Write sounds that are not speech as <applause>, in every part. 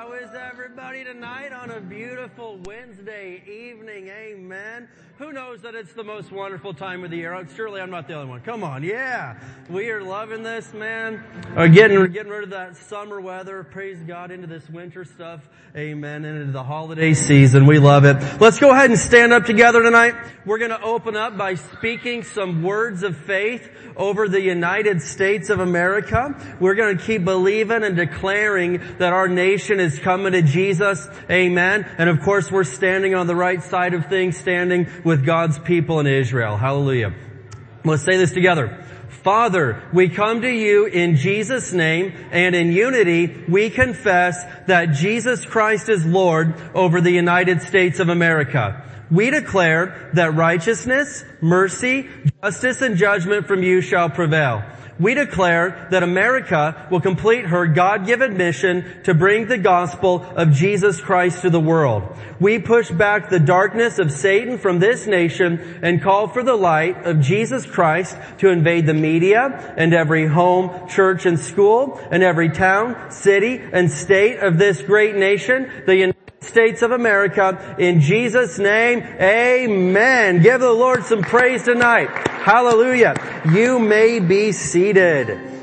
How is everybody tonight on a beautiful Wednesday evening? Amen. Who knows that it's the most wonderful time of the year? Surely I'm not the only one. Come on, yeah. We are loving this, man. We're getting, we're getting rid of that summer weather. Praise God into this winter stuff. Amen. And into the holiday season. We love it. Let's go ahead and stand up together tonight. We're going to open up by speaking some words of faith over the United States of America. We're going to keep believing and declaring that our nation is coming to Jesus. Amen. And of course, we're standing on the right side of things, standing with God's people in Israel. Hallelujah. Let's say this together. Father, we come to you in Jesus' name and in unity we confess that Jesus Christ is Lord over the United States of America. We declare that righteousness, mercy, justice, and judgment from you shall prevail. We declare that America will complete her God-given mission to bring the gospel of Jesus Christ to the world. We push back the darkness of Satan from this nation and call for the light of Jesus Christ to invade the media and every home, church, and school and every town, city, and state of this great nation, the United States of America. In Jesus' name, amen. Give the Lord some praise tonight. Hallelujah. You may be seated.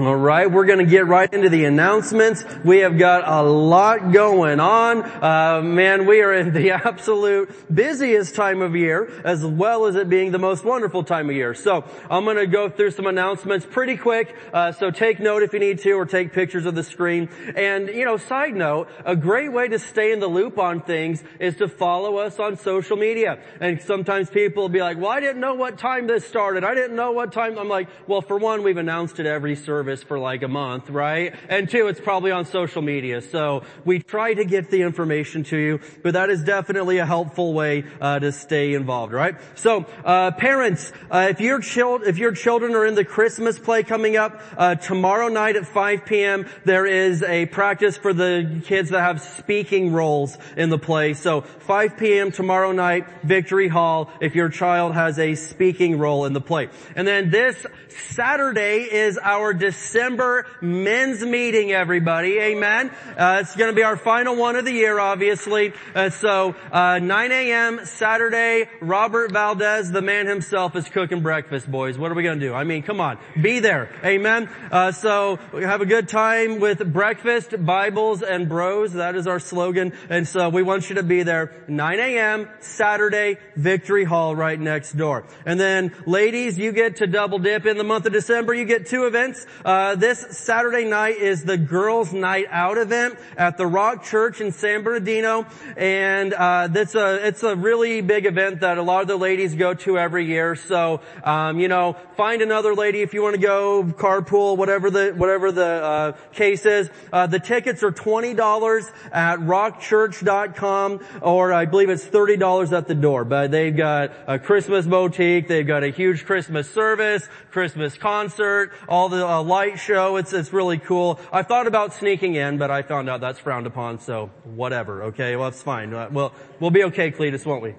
All right, we're going to get right into the announcements. We have got a lot going on. Uh, man, we are in the <laughs> absolute busiest time of year, as well as it being the most wonderful time of year. So I'm going to go through some announcements pretty quick. Uh, so take note if you need to, or take pictures of the screen. And you know, side note, a great way to stay in the loop on things is to follow us on social media. And sometimes people will be like, "Well, I didn't know what time this started. I didn't know what time." I'm like, "Well, for one, we've announced it every service." Service for like a month, right? And two, it's probably on social media. So we try to get the information to you, but that is definitely a helpful way uh, to stay involved, right? So uh, parents, uh, if your child, if your children are in the Christmas play coming up uh, tomorrow night at 5 p.m., there is a practice for the kids that have speaking roles in the play. So 5 p.m. tomorrow night, Victory Hall. If your child has a speaking role in the play, and then this Saturday is our December men's meeting, everybody. Amen. Uh, it's going to be our final one of the year, obviously. Uh, so, uh, 9 a.m. Saturday, Robert Valdez, the man himself, is cooking breakfast, boys. What are we going to do? I mean, come on. Be there. Amen. Uh, so, have a good time with breakfast, Bibles, and bros. That is our slogan. And so, we want you to be there. 9 a.m. Saturday, Victory Hall right next door. And then, ladies, you get to double dip in the month of December. You get two events. Uh, this Saturday night is the Girls Night Out event at the Rock Church in San Bernardino, and uh, a it's a really big event that a lot of the ladies go to every year. So um, you know, find another lady if you want to go carpool, whatever the whatever the uh, case is. Uh, the tickets are twenty dollars at rockchurch.com, or I believe it's thirty dollars at the door. But they've got a Christmas boutique, they've got a huge Christmas service, Christmas concert, all the uh, light show. It's it's really cool. I thought about sneaking in, but I found out that's frowned upon. So whatever. Okay, well that's fine. Uh, well, we'll be okay, Cletus, won't we?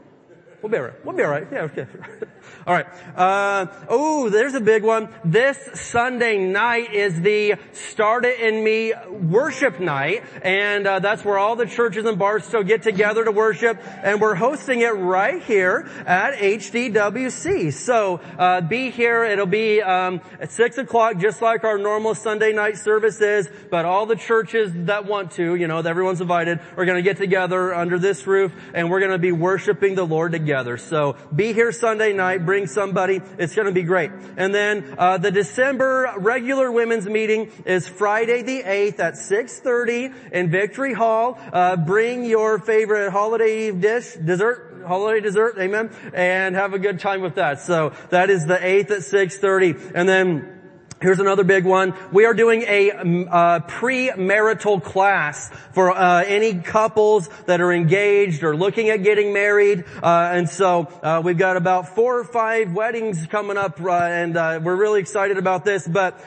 We'll be alright. We'll be alright. Yeah, okay. <laughs> alright. Uh, oh, there's a big one. This Sunday night is the Start It in Me worship night. And, uh, that's where all the churches in Barstow get together to worship. And we're hosting it right here at HDWC. So, uh, be here. It'll be, um, at six o'clock, just like our normal Sunday night service is. But all the churches that want to, you know, everyone's invited, are gonna get together under this roof and we're gonna be worshiping the Lord together together. So be here Sunday night, bring somebody. It's going to be great. And then uh, the December regular women's meeting is Friday the 8th at 6.30 in Victory Hall. Uh, bring your favorite holiday eve dish, dessert, holiday dessert, amen, and have a good time with that. So that is the 8th at 6.30. And then Here's another big one. We are doing a uh, pre-marital class for uh, any couples that are engaged or looking at getting married. Uh, and so uh, we've got about four or five weddings coming up, uh, and we're really excited about this. But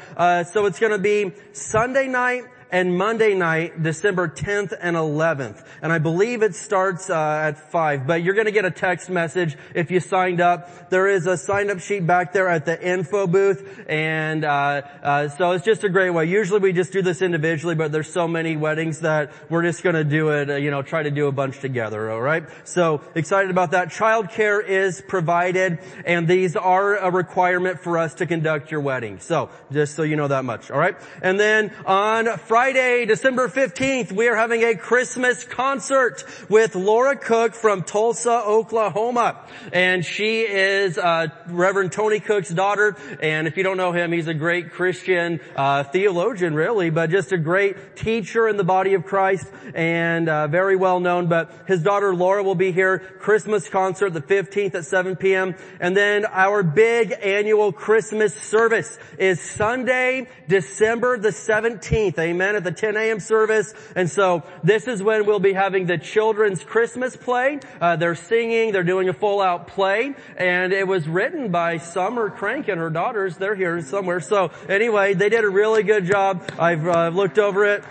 so it's going to be Sunday night and Monday night, December 10th and 11th. And I believe it starts uh, at 5, but you're going to get a text message if you signed up. There is a sign up sheet back there at the info booth and uh, uh, so it's just a great way. Usually we just do this individually, but there's so many weddings that we're just going to do it, uh, you know, try to do a bunch together, all right? So excited about that. Childcare is provided and these are a requirement for us to conduct your wedding. So just so you know that much, all right? And then on Friday, December 15th, we are having a Christmas concert with Laura Cook from Tulsa, Oklahoma. And she is uh, Reverend Tony Cook's daughter. And if you don't know him, he's a great Christian uh, theologian, really, but just a great teacher in the body of Christ and uh, very well known. But his daughter Laura will be here. Christmas concert the 15th at 7 p.m. And then our big annual Christmas service is Sunday, December the 17th. Amen. At the 10 a.m. service. And so this is when we'll be having the children's Christmas play. Uh, they're singing. They're doing a full out play. And it was written by Summer Crank and her daughters. They're here somewhere. So anyway, they did a really good job. I've uh, looked over it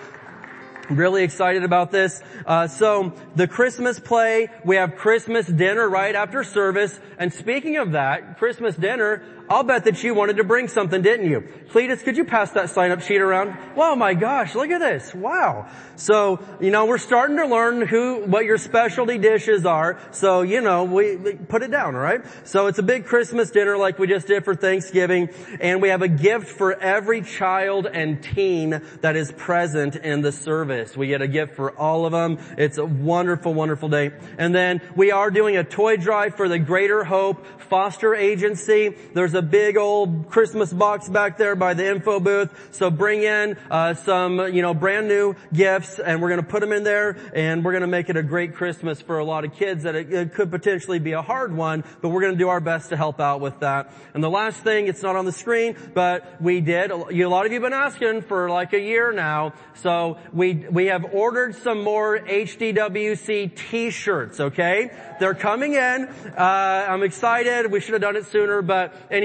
really excited about this. Uh, so the Christmas play, we have Christmas dinner right after service. And speaking of that, Christmas dinner, I'll bet that you wanted to bring something, didn't you? Cletus, could you pass that sign up sheet around? Oh my gosh, look at this. Wow. So, you know, we're starting to learn who, what your specialty dishes are. So, you know, we, put it down, alright? So it's a big Christmas dinner like we just did for Thanksgiving. And we have a gift for every child and teen that is present in the service. We get a gift for all of them. It's a wonderful, wonderful day. And then we are doing a toy drive for the Greater Hope Foster Agency. There's a big old Christmas box back there by the info booth. So bring in uh, some, you know, brand new gifts, and we're going to put them in there, and we're going to make it a great Christmas for a lot of kids. That it, it could potentially be a hard one, but we're going to do our best to help out with that. And the last thing, it's not on the screen, but we did. A lot of you have been asking for like a year now. So we we have ordered some more HDWC T-shirts. Okay, they're coming in. Uh, I'm excited. We should have done it sooner, but anyway,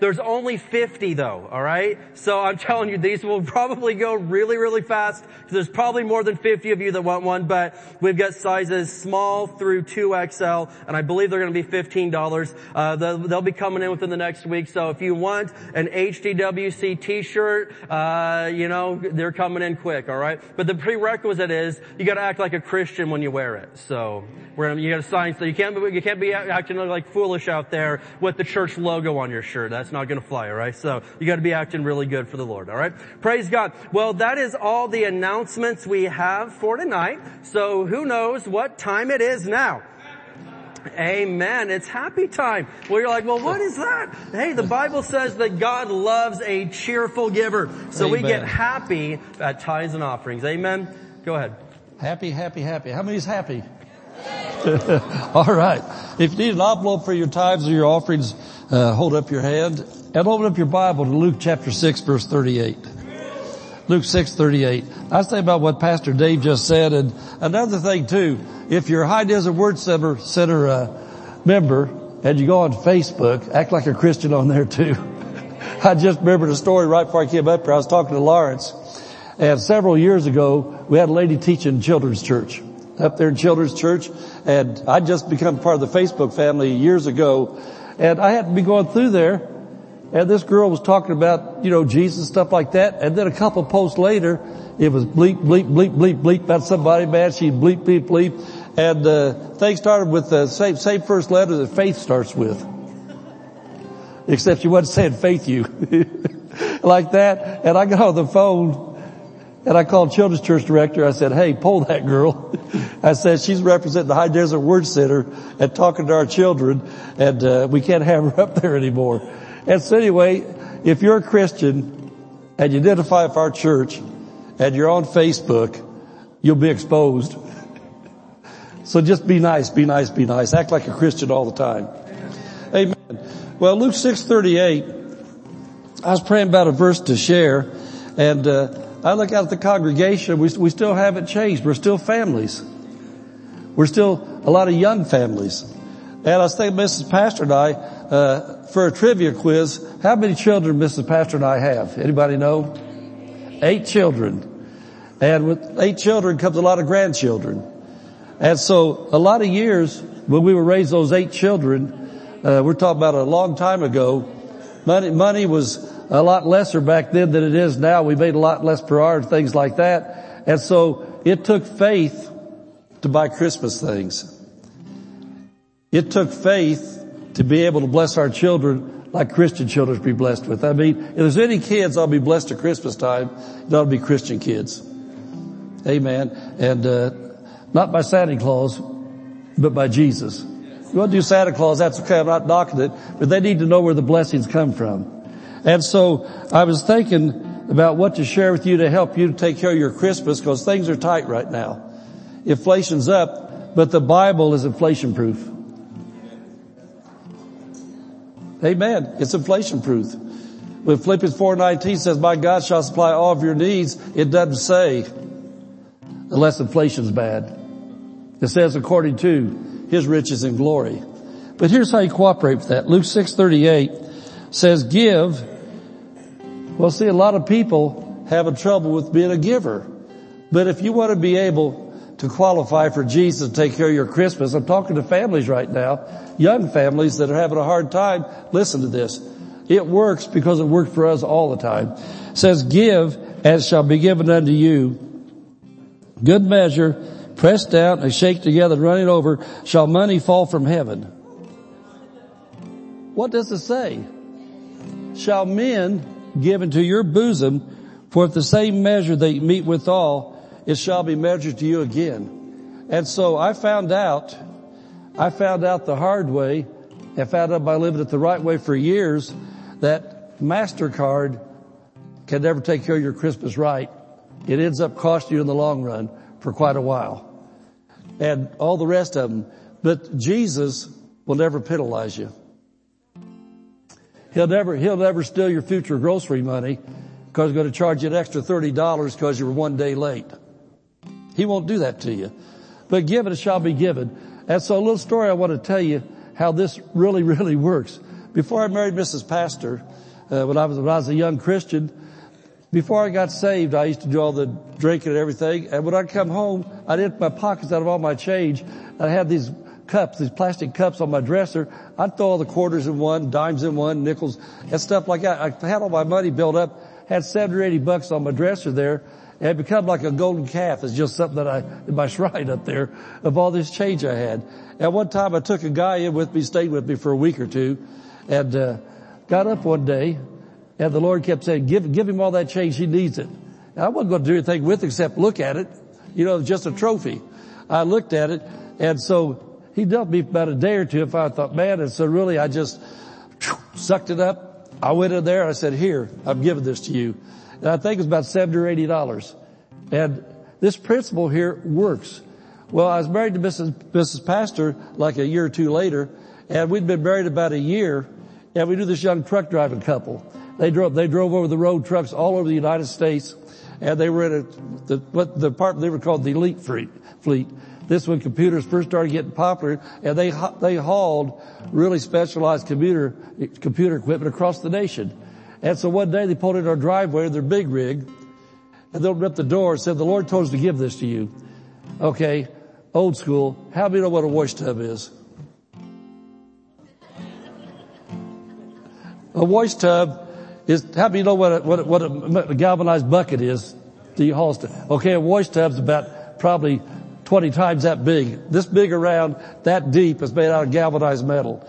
there's only 50 though, alright? So I'm telling you, these will probably go really, really fast, there's probably more than 50 of you that want one, but we've got sizes small through 2XL, and I believe they're gonna be $15. Uh, they'll, they'll, be coming in within the next week, so if you want an HDWC t-shirt, uh, you know, they're coming in quick, alright? But the prerequisite is, you gotta act like a Christian when you wear it, so, we're gonna, you gotta sign, so you can't, you can't be acting like foolish out there with the church logo on your shirt. That's not going to fly, all right? So you got to be acting really good for the Lord, all right? Praise God. Well, that is all the announcements we have for tonight. So who knows what time it is now? Amen. It's happy time. Well, you're like, well, what is that? Hey, the Bible says that God loves a cheerful giver. So Amen. we get happy at tithes and offerings. Amen. Go ahead. Happy, happy, happy. How many is happy? <laughs> All right. If you need an envelope for your tithes or your offerings, uh, hold up your hand and open up your Bible to Luke chapter 6 verse 38. Luke 6, 38. I say about what Pastor Dave just said and another thing too, if you're a High Desert Word Center, Center uh, member and you go on Facebook, act like a Christian on there too. <laughs> I just remembered a story right before I came up here. I was talking to Lawrence and several years ago we had a lady teaching children's church up there in children's church and I'd just become part of the Facebook family years ago and I happened to be going through there and this girl was talking about, you know, Jesus, stuff like that. And then a couple posts later, it was bleep, bleep, bleep, bleep, bleep about somebody, man. She'd bleep, bleep, bleep. And, uh, things started with the same, same first letter that faith starts with. Except she wasn't saying faith you. <laughs> like that. And I got on the phone and I called children's church director. I said, hey, pull that girl. <laughs> I said, she's representing the High Desert Word Center and talking to our children and, uh, we can't have her <laughs> up there anymore. And so anyway, if you're a Christian and you identify with our church and you're on Facebook, you'll be exposed. <laughs> So just be nice, be nice, be nice. Act like a Christian all the time. Amen. Well, Luke 638, I was praying about a verse to share and, uh, I look out at the congregation, we, we still haven't changed. We're still families. We're still a lot of young families. And I was thinking Mrs. Pastor and I, uh, for a trivia quiz, how many children Mrs. Pastor and I have? Anybody know? Eight children. And with eight children comes a lot of grandchildren. And so a lot of years when we were raised those eight children, uh, we're talking about a long time ago, money, money was a lot lesser back then than it is now. We made a lot less per hour and things like that. And so it took faith to buy Christmas things. It took faith to be able to bless our children like Christian children to be blessed with. I mean, if there's any kids I'll be blessed at Christmas time, it ought to be Christian kids. Amen. And, uh, not by Santa Claus, but by Jesus. You want to do Santa Claus, that's okay, I'm not knocking it, but they need to know where the blessings come from. And so I was thinking about what to share with you to help you to take care of your Christmas because things are tight right now. Inflation's up, but the Bible is inflation proof. Amen. It's inflation proof. When Philippians 4.19 says, my God shall supply all of your needs, it doesn't say, unless inflation's bad. It says according to his riches and glory. But here's how you cooperate with that. Luke 6.38 says, give. Well see, a lot of people have a trouble with being a giver. But if you want to be able to qualify for Jesus to take care of your Christmas, I'm talking to families right now, young families that are having a hard time. Listen to this. It works because it worked for us all the time. It says, give as shall be given unto you. Good measure, pressed down and shake together, running over, shall money fall from heaven. What does it say? Shall men give into your bosom, for if the same measure you meet withal, it shall be measured to you again. And so I found out, I found out the hard way and found out by living it the right way for years that MasterCard can never take care of your Christmas right. It ends up costing you in the long run for quite a while. And all the rest of them. But Jesus will never penalize you. He'll never, he'll never steal your future grocery money because he's going to charge you an extra $30 because you were one day late. He won't do that to you. But given it shall be given. And so a little story I want to tell you how this really, really works. Before I married Mrs. Pastor, uh, when I was, when I was a young Christian, before I got saved, I used to do all the drinking and everything. And when I'd come home, I'd empty my pockets out of all my change. I had these cups, these plastic cups on my dresser. I'd throw all the quarters in one, dimes in one, nickels, and stuff like that. I had all my money built up, had 70 or 80 bucks on my dresser there. It had become like a golden calf. It's just something that I, in my <laughs> shrine up there of all this change I had. At one time I took a guy in with me, stayed with me for a week or two and, uh, got up one day and the Lord kept saying, give, give him all that change. He needs it. And I wasn't going to do anything with it except look at it. You know, just a trophy. I looked at it and so he dealt me about a day or two if I thought, man, and so really I just sucked it up. I went in there I said, here, I'm giving this to you. And I think it was about 70 or 80 dollars. And this principle here works. Well, I was married to Mrs. Mrs. Pastor like a year or two later, and we'd been married about a year, and we knew this young truck driving couple. They drove, they drove over the road trucks all over the United States, and they were in a, the, what the part, they were called the elite fleet. This when computers first started getting popular, and they, they hauled really specialized computer, computer equipment across the nation. And so one day they pulled in our driveway their big rig and they opened up the door and said, the Lord told us to give this to you. Okay. Old school. How many know what a wash tub is? A wash tub is, how many know what a, what a, what a, galvanized bucket is? The haul stuff. Okay. A wash tub's about probably 20 times that big. This big around, that deep is made out of galvanized metal.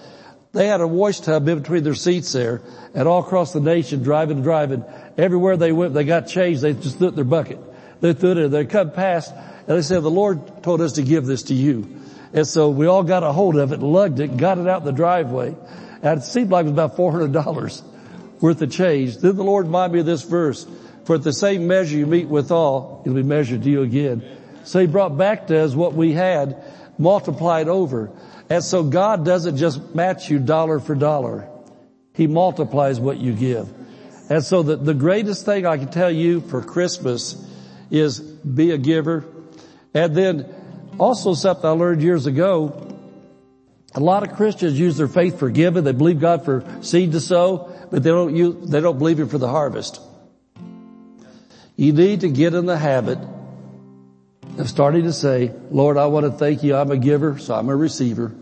They had a wash tub in between their seats there and all across the nation driving and driving. Everywhere they went, they got changed. They just threw it in their bucket. They threw it in. They come past and they said, the Lord told us to give this to you. And so we all got a hold of it, lugged it, got it out in the driveway. And it seemed like it was about $400 worth of change. Then the Lord reminded me of this verse. For at the same measure you meet withal, it'll be measured to you again. So he brought back to us what we had multiplied over. And so God doesn't just match you dollar for dollar. He multiplies what you give. And so the, the greatest thing I can tell you for Christmas is be a giver. And then also something I learned years ago, a lot of Christians use their faith for giving. They believe God for seed to sow, but they don't use, they don't believe Him for the harvest. You need to get in the habit Starting to say, Lord, I want to thank you. I'm a giver, so I'm a receiver.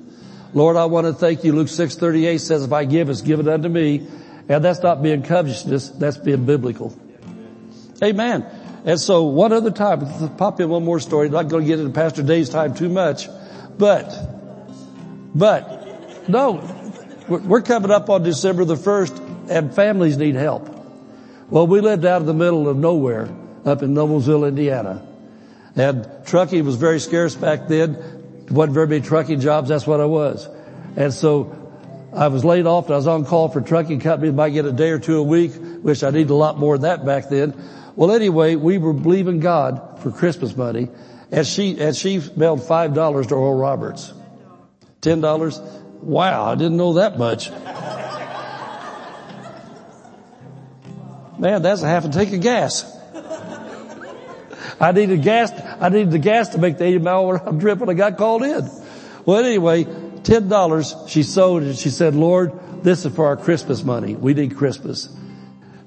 Lord, I want to thank you. Luke 6:38 says, if I give, it's given unto me. And that's not being covetousness, that's being biblical. Amen. And so one other time, pop in one more story. I'm Not going to get into Pastor Dave's time too much, but, but, no, we're coming up on December the 1st and families need help. Well, we lived out in the middle of nowhere up in Noblesville, Indiana. And trucking was very scarce back then. wasn't very many trucking jobs. That's what I was. And so I was laid off and I was on call for trucking companies. Might get a day or two a week, which I needed a lot more than that back then. Well, anyway, we were believing God for Christmas money and she, and she mailed five dollars to Oral Roberts. Ten dollars. Wow. I didn't know that much. Man, that's a half a tank of gas. I needed gas, I needed the gas to make the 80 mile round <laughs> trip when I got called in. Well anyway, $10 she sold and she said, Lord, this is for our Christmas money. We need Christmas.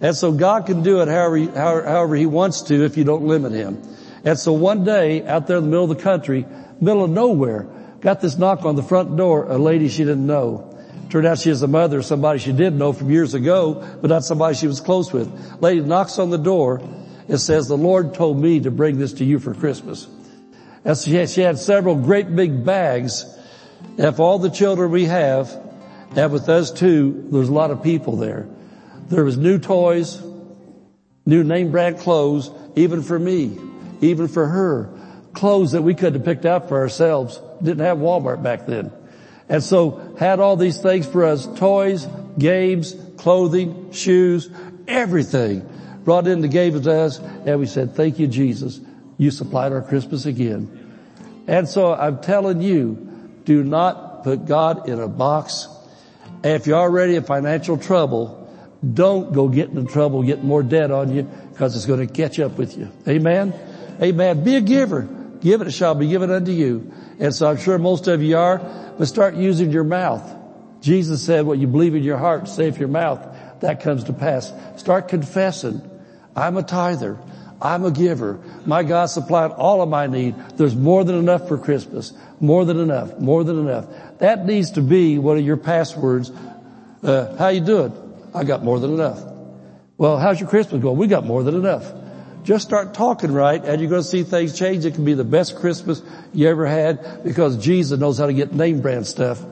And so God can do it however, however He wants to if you don't limit Him. And so one day out there in the middle of the country, middle of nowhere, got this knock on the front door, a lady she didn't know. Turned out she was a mother of somebody she did know from years ago, but not somebody she was close with. Lady knocks on the door it says, the Lord told me to bring this to you for Christmas. And she had, several great big bags. For all the children we have, and with us too, there's a lot of people there. There was new toys, new name brand clothes, even for me, even for her. Clothes that we couldn't have picked out for ourselves. Didn't have Walmart back then. And so had all these things for us, toys, games, clothing, shoes, everything brought in and gave it to us, and we said, thank you, Jesus. You supplied our Christmas again. And so I'm telling you, do not put God in a box. And if you're already in financial trouble, don't go get in trouble, get more debt on you, because it's going to catch up with you. Amen? Amen. Be a giver. Give it, it shall be given unto you. And so I'm sure most of you are, but start using your mouth. Jesus said, what you believe in your heart, say your mouth, that comes to pass. Start confessing. I'm a tither. I'm a giver. My God supplied all of my need. There's more than enough for Christmas. More than enough. More than enough. That needs to be one of your passwords. Uh, how you doing? I got more than enough. Well, how's your Christmas going? We got more than enough. Just start talking right and you're going to see things change. It can be the best Christmas you ever had because Jesus knows how to get name brand stuff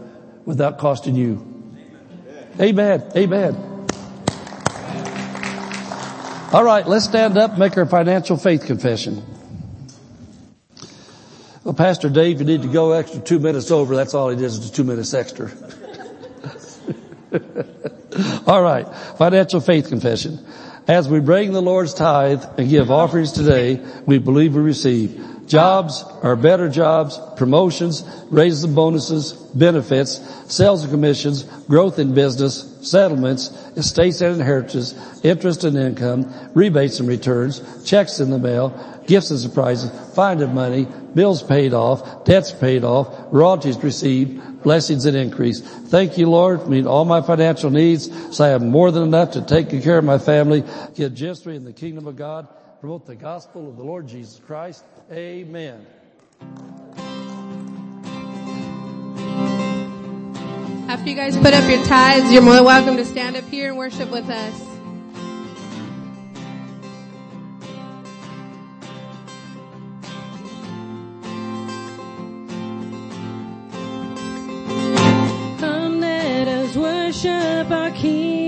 without costing you. Amen. Amen. All right, let's stand up make our financial faith confession. Well, Pastor Dave, you need to go extra two minutes over. That's all he does is two minutes extra. <laughs> all right, financial faith confession. As we bring the Lord's tithe and give offerings today, we believe we receive jobs or better jobs, promotions, raises and bonuses, benefits, sales and commissions, growth in business, settlements, estates and inheritances, interest and income, rebates and returns, checks in the mail, gifts and surprises, finding money, bills paid off, debts paid off, royalties received, blessings and increase. Thank you, Lord, meet all my financial needs so I have more than enough to take care of my family, get generously in the kingdom of God, promote the gospel of the Lord Jesus Christ. Amen. After you guys put up your tithes, you're more than welcome to stand up here and worship with us. Come let us worship our King.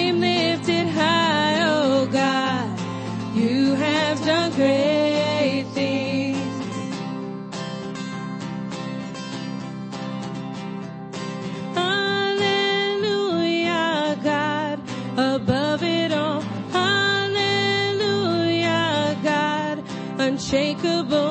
unshakable.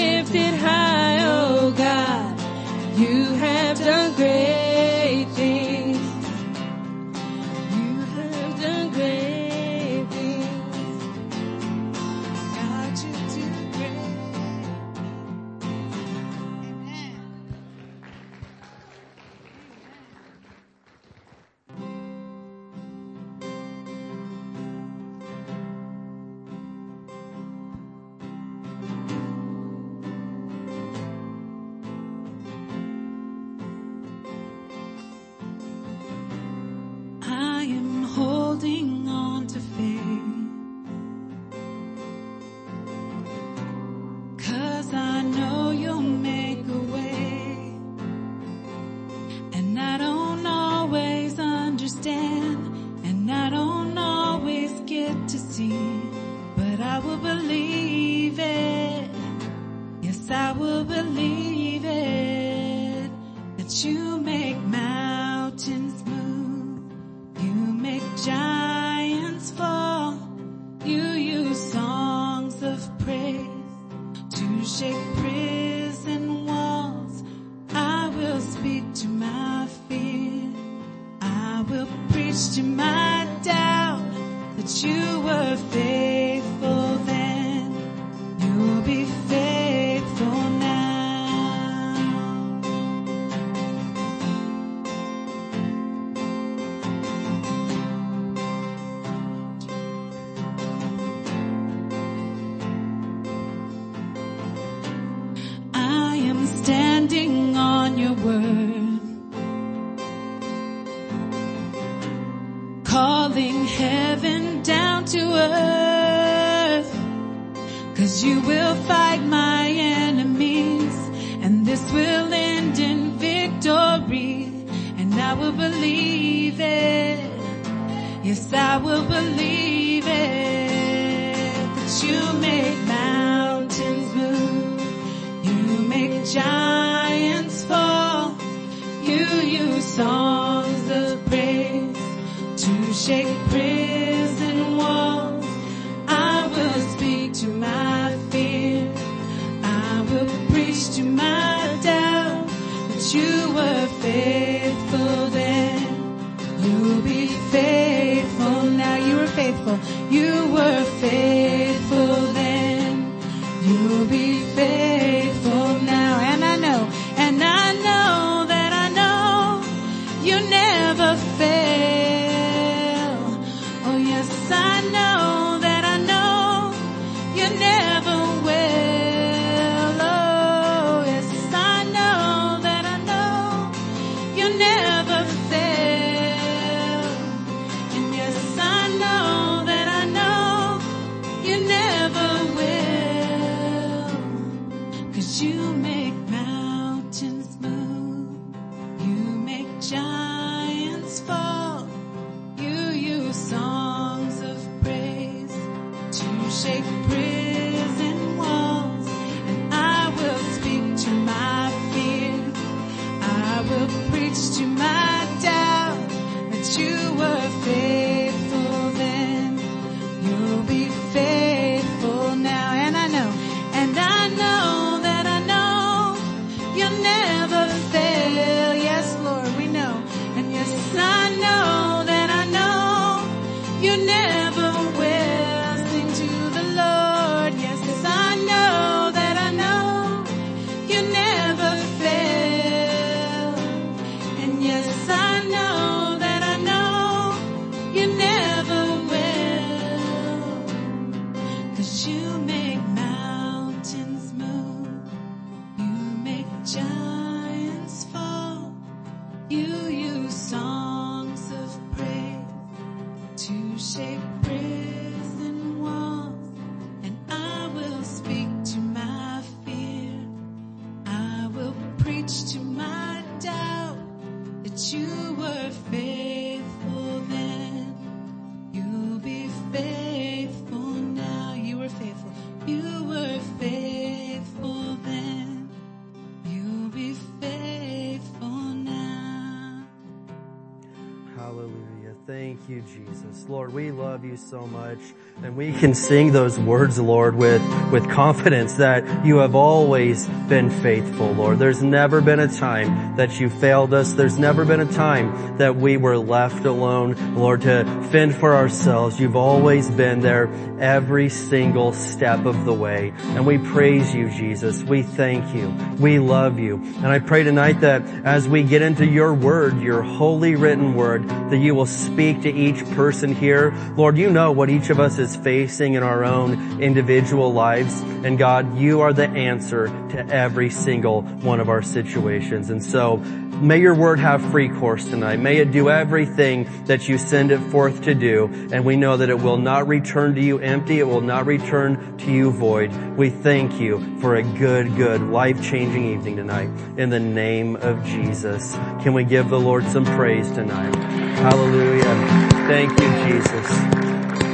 Lord, we love you so much and we can sing those words, Lord, with, with confidence that you have always been faithful, Lord. There's never been a time that you failed us. There's never been a time that we were left alone, Lord, to fend for ourselves. You've always been there every single step of the way. And we praise you, Jesus. We thank you. We love you. And I pray tonight that as we get into your word, your holy written word, that you will speak to each person here. Lord, you know what each of us is facing in our own individual lives. And God, you are the answer to every single one of our situations. And so may your word have free course tonight. May it do everything that you send it forth to do. And we know that it will not return to you empty. It will not return to you void. We thank you for a good, good, life-changing evening tonight. In the name of Jesus. Can we give the Lord some praise tonight? Hallelujah. Thank you, Jesus.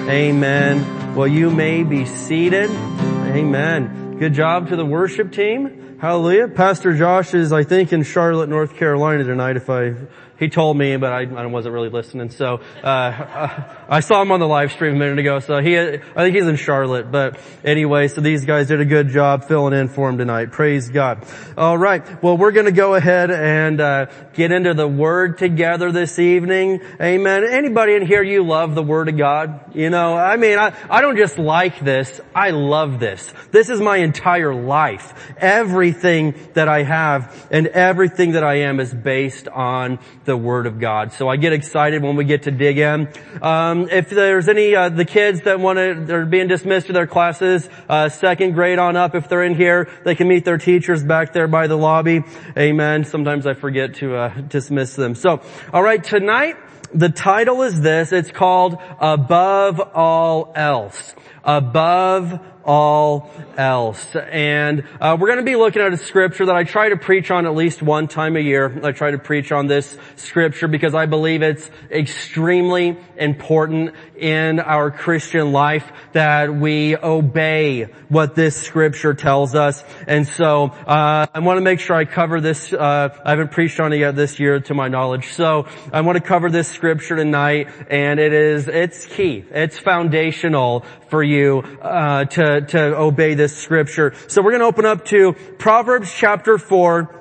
Amen. Well, you may be seated. Amen. Good job to the worship team. Hallelujah. Pastor Josh is, I think, in Charlotte, North Carolina tonight, if I he told me, but I, I wasn't really listening. So uh, I saw him on the live stream a minute ago. So he, I think he's in Charlotte. But anyway, so these guys did a good job filling in for him tonight. Praise God. All right. Well, we're going to go ahead and uh, get into the Word together this evening. Amen. Anybody in here, you love the Word of God? You know, I mean, I, I don't just like this. I love this. This is my entire life. Everything that I have and everything that I am is based on the Word of God. So I get excited when we get to dig in. Um, if there's any uh, the kids that want to, they're being dismissed to their classes, uh, second grade on up. If they're in here, they can meet their teachers back there by the lobby. Amen. Sometimes I forget to uh, dismiss them. So, all right, tonight the title is this. It's called Above All Else. Above all else. And uh, we're going to be looking at a scripture that I try to preach on at least one time a year. I try to preach on this scripture because I believe it's extremely important in our Christian life that we obey what this scripture tells us. And so uh, I want to make sure I cover this. Uh, I haven't preached on it yet this year, to my knowledge. So I want to cover this scripture tonight, and it is it's key. It's foundational for you uh, to to obey this scripture. So we're going to open up to Proverbs chapter four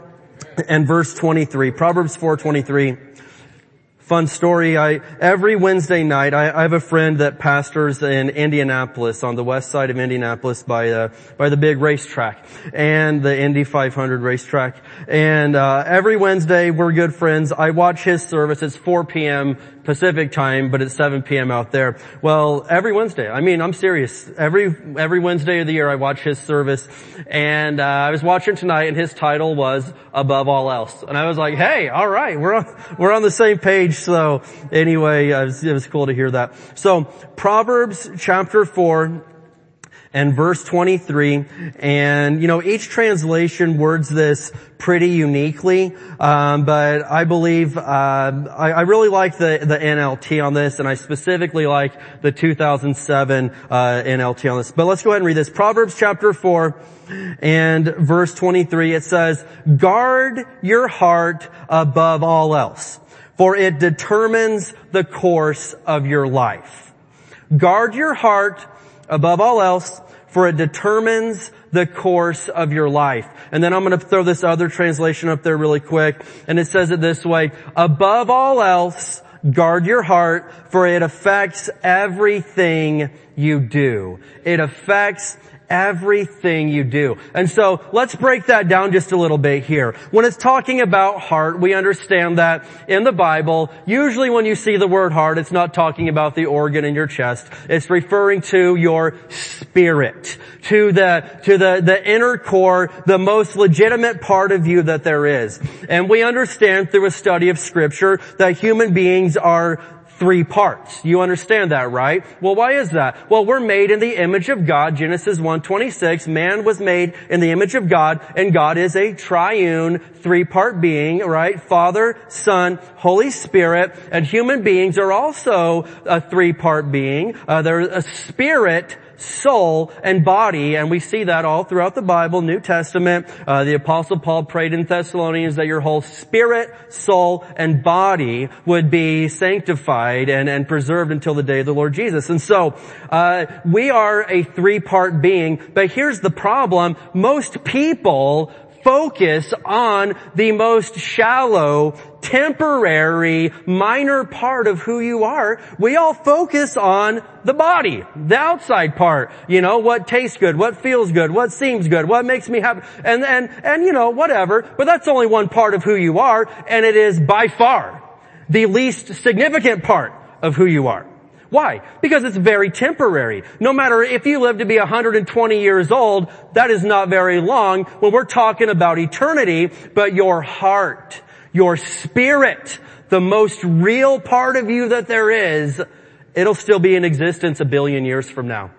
and verse twenty three. Proverbs four twenty three. Fun story. I, every Wednesday night, I, I, have a friend that pastors in Indianapolis, on the west side of Indianapolis by, uh, by the big racetrack and the Indy 500 racetrack. And, uh, every Wednesday, we're good friends. I watch his service. It's 4 p.m. Pacific time, but it's 7 p.m. out there. Well, every Wednesday. I mean, I'm serious. Every, every Wednesday of the year I watch his service and, uh, I was watching tonight and his title was Above All Else. And I was like, hey, alright, we're on, we're on the same page. So anyway, it was, it was cool to hear that. So Proverbs chapter 4, and verse 23. And, you know, each translation words this pretty uniquely, um, but I believe, uh, I, I, really like the, the NLT on this, and I specifically like the 2007 uh, NLT on this. But let's go ahead and read this. Proverbs chapter 4 and verse 23, it says, guard your heart above all else, for it determines the course of your life. Guard your heart above all else, for it determines the course of your life. And then I'm going to throw this other translation up there really quick. And it says it this way, above all else, guard your heart, for it affects everything you do. It affects everything you do. And so let's break that down just a little bit here. When it's talking about heart, we understand that in the Bible, usually when you see the word heart, it's not talking about the organ in your chest. It's referring to your spirit, to the, to the, the inner core, the most legitimate part of you that there is. And we understand through a study of scripture that human beings are three parts. You understand that, right? Well, why is that? Well, we're made in the image of God. Genesis 1:26. Man was made in the image of God, and God is a triune, three-part being, right? Father, Son, Holy Spirit, and human beings are also a three-part being. Uh, they're a spirit soul, and body. And we see that all throughout the Bible, New Testament. Uh, the apostle Paul prayed in Thessalonians that your whole spirit, soul, and body would be sanctified and, and preserved until the day of the Lord Jesus. And so, uh, we are a three-part being, but here's the problem. Most people focus on the most shallow, temporary, minor part of who you are. We all focus on the body, the outside part. You know, what tastes good, what feels good, what seems good, what makes me happy, and, and, and you know, whatever. But that's only one part of who you are, and it is by far the least significant part of who you are. Why? Because it's very temporary. No matter if you live to be 120 years old, that is not very long when we're talking about eternity, but your heart, your spirit, the most real part of you that there is, it'll still be in existence a billion years from now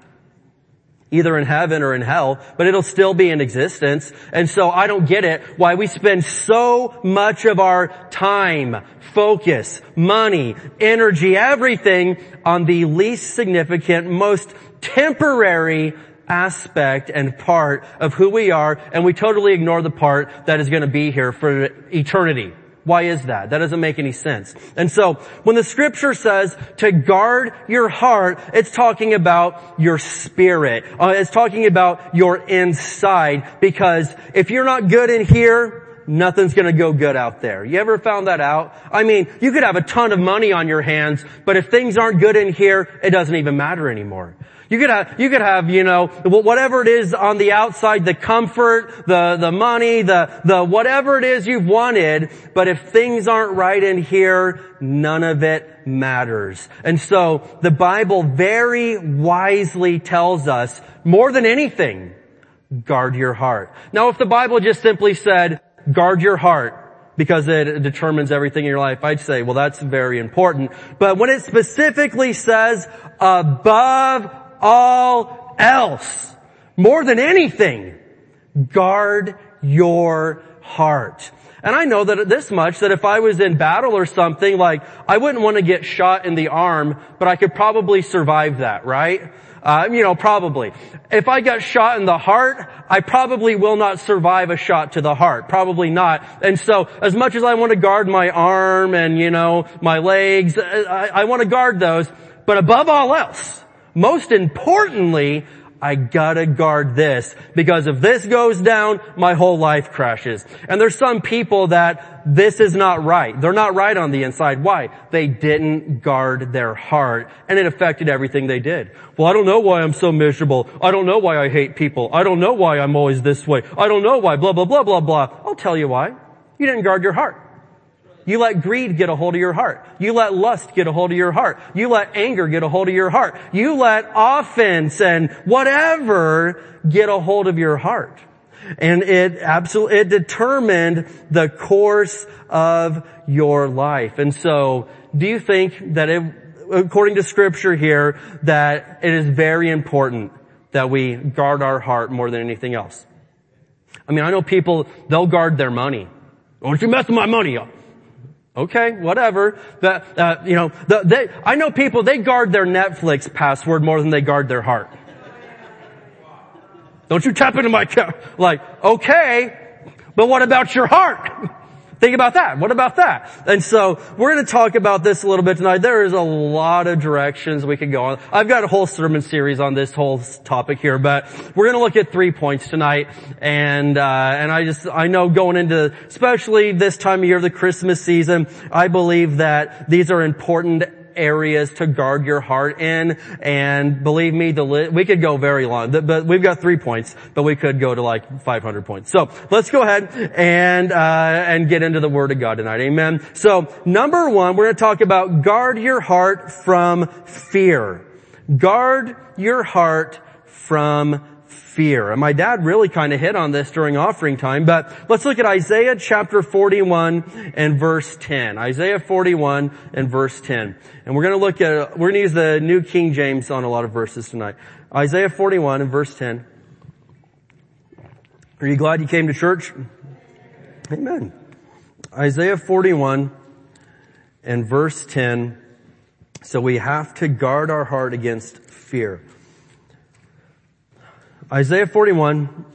either in heaven or in hell, but it'll still be in existence. And so I don't get it why we spend so much of our time, focus, money, energy, everything on the least significant, most temporary aspect and part of who we are, and we totally ignore the part that is going to be here for eternity. Why is that? That doesn't make any sense. And so, when the scripture says to guard your heart, it's talking about your spirit. Uh, it's talking about your inside. Because if you're not good in here, nothing's gonna go good out there. You ever found that out? I mean, you could have a ton of money on your hands, but if things aren't good in here, it doesn't even matter anymore. You could have, you could have, you know, whatever it is on the outside, the comfort, the, the money, the, the whatever it is you've wanted, but if things aren't right in here, none of it matters. And so, the Bible very wisely tells us, more than anything, guard your heart. Now if the Bible just simply said, guard your heart, because it determines everything in your life, I'd say, well, that's very important. But when it specifically says above all else. More than anything, guard your heart. And I know that this much, that if I was in battle or something, like, I wouldn't want to get shot in the arm, but I could probably survive that, right? Uh, you know, probably. If I got shot in the heart, I probably will not survive a shot to the heart. Probably not. And so, as much as I want to guard my arm and, you know, my legs, I, I want to guard those. But above all else, most importantly, I gotta guard this because if this goes down, my whole life crashes. And there's some people that this is not right. They're not right on the inside. Why? They didn't guard their heart and it affected everything they did. Well, I don't know why I'm so miserable. I don't know why I hate people. I don't know why I'm always this way. I don't know why blah, blah, blah, blah, blah. I'll tell you why. You didn't guard your heart. You let greed get a hold of your heart. You let lust get a hold of your heart. You let anger get a hold of your heart. You let offense and whatever get a hold of your heart. And it absolutely, it determined the course of your life. And so, do you think that it, according to scripture here, that it is very important that we guard our heart more than anything else? I mean, I know people, they'll guard their money. Don't you mess with my money up. Okay, whatever. The, uh, you know, the, they, I know people, they guard their Netflix password more than they guard their heart. Don't you tap into my account. Like, okay, but what about your heart? <laughs> Think about that. What about that? And so we're going to talk about this a little bit tonight. There is a lot of directions we could go on. I've got a whole sermon series on this whole topic here, but we're going to look at three points tonight. And uh, and I just I know going into especially this time of year, the Christmas season, I believe that these are important areas to guard your heart in. And believe me, the li- we could go very long, but we've got three points, but we could go to like 500 points. So let's go ahead and, uh, and get into the Word of God tonight. Amen. So number one, we're going to talk about guard your heart from fear. Guard your heart from fear. And my dad really kind of hit on this during offering time, but let's look at Isaiah chapter 41 and verse 10. Isaiah 41 and verse 10. And we're going to look at, we're going to use the New King James on a lot of verses tonight. Isaiah 41 and verse 10. Are you glad you came to church? Amen. Isaiah 41 and verse 10. So we have to guard our heart against fear. Isaiah 41,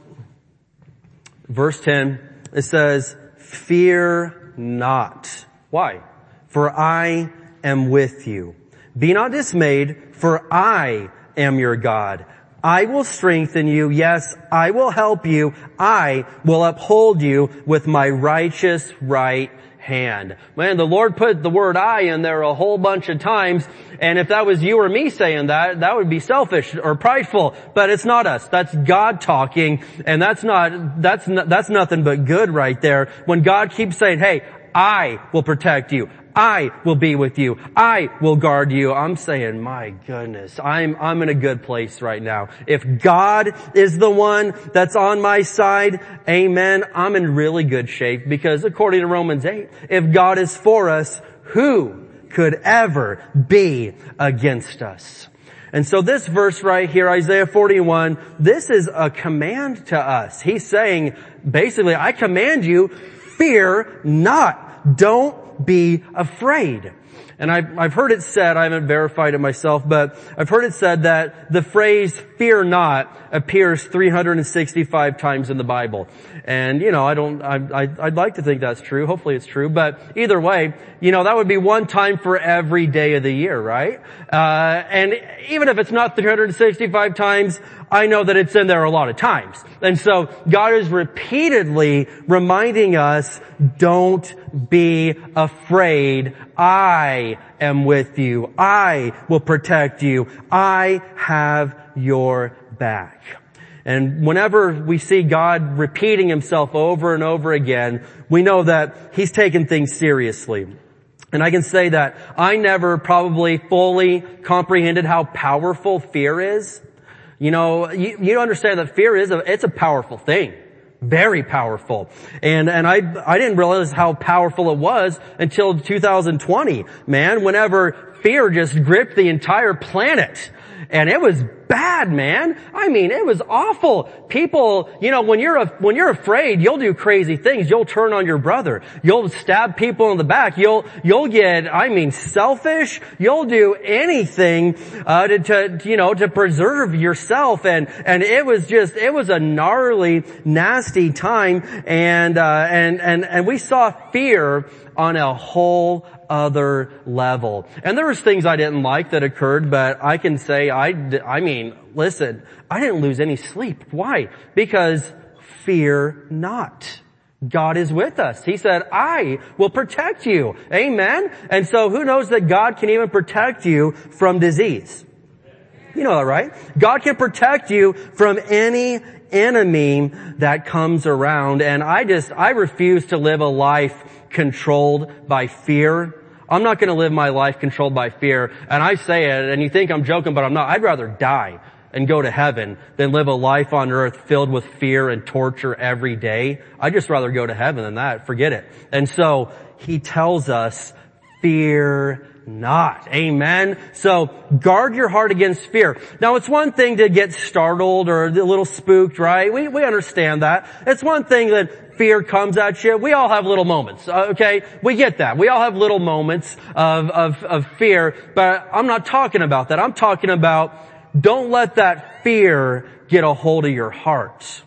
verse 10, it says, fear not. Why? For I am with you. Be not dismayed, for I am your God. I will strengthen you. Yes, I will help you. I will uphold you with my righteous right hand. Man, the Lord put the word I in there a whole bunch of times, and if that was you or me saying that, that would be selfish or prideful, but it's not us. That's God talking, and that's not, that's, that's nothing but good right there. When God keeps saying, hey, I will protect you. I will be with you. I will guard you. I'm saying, my goodness, I'm, I'm in a good place right now. If God is the one that's on my side, amen, I'm in really good shape because according to Romans 8, if God is for us, who could ever be against us? And so this verse right here, Isaiah 41, this is a command to us. He's saying, basically, I command you, fear not. Don't be afraid. And I've, I've heard it said, I haven't verified it myself, but I've heard it said that the phrase fear not appears 365 times in the Bible. And, you know, I don't, I, I, I'd like to think that's true. Hopefully it's true. But either way, you know, that would be one time for every day of the year, right? Uh, and even if it's not 365 times, I know that it's in there a lot of times. And so God is repeatedly reminding us, don't be afraid. I am with you. I will protect you. I have your back. And whenever we see God repeating himself over and over again, we know that he's taking things seriously. And I can say that I never probably fully comprehended how powerful fear is. You know, you, you understand that fear is a, it's a powerful thing. Very powerful. And, and I, I didn't realize how powerful it was until 2020, man, whenever fear just gripped the entire planet. And it was bad, man. I mean, it was awful. People, you know, when you're, a, when you're afraid, you'll do crazy things. You'll turn on your brother. You'll stab people in the back. You'll, you'll get, I mean, selfish. You'll do anything, uh, to, to, you know, to preserve yourself. And, and it was just, it was a gnarly, nasty time. And, uh, and, and, and we saw fear on a whole other level. And there was things I didn't like that occurred, but I can say I, I mean, listen, I didn't lose any sleep. Why? Because fear not. God is with us. He said, I will protect you. Amen? And so who knows that God can even protect you from disease? You know that, right? God can protect you from any enemy that comes around. And I just, I refuse to live a life controlled by fear. I'm not going to live my life controlled by fear. And I say it, and you think I'm joking, but I'm not. I'd rather die and go to heaven than live a life on earth filled with fear and torture every day. I'd just rather go to heaven than that. Forget it. And so he tells us, fear not. Amen. So guard your heart against fear. Now it's one thing to get startled or a little spooked, right? We, we understand that. It's one thing that fear comes at you. We all have little moments, uh, okay? We get that. We all have little moments of, of, of fear, but I'm not talking about that. I'm talking about don't let that fear get a hold of your heart.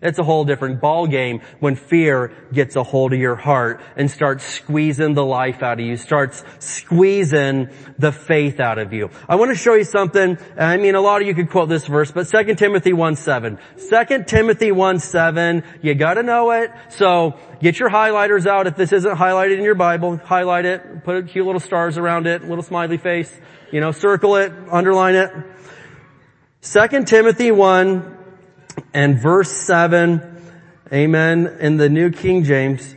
It's a whole different ball game when fear gets a hold of your heart and starts squeezing the life out of you, starts squeezing the faith out of you. I want to show you something. I mean, a lot of you could quote this verse, but 2 Timothy 1 7. 2 Timothy 1 7, you gotta know it. So get your highlighters out. If this isn't highlighted in your Bible, highlight it, put cute little stars around it, little smiley face, you know, circle it, underline it. 2 Timothy 1 and verse 7, amen, in the New King James,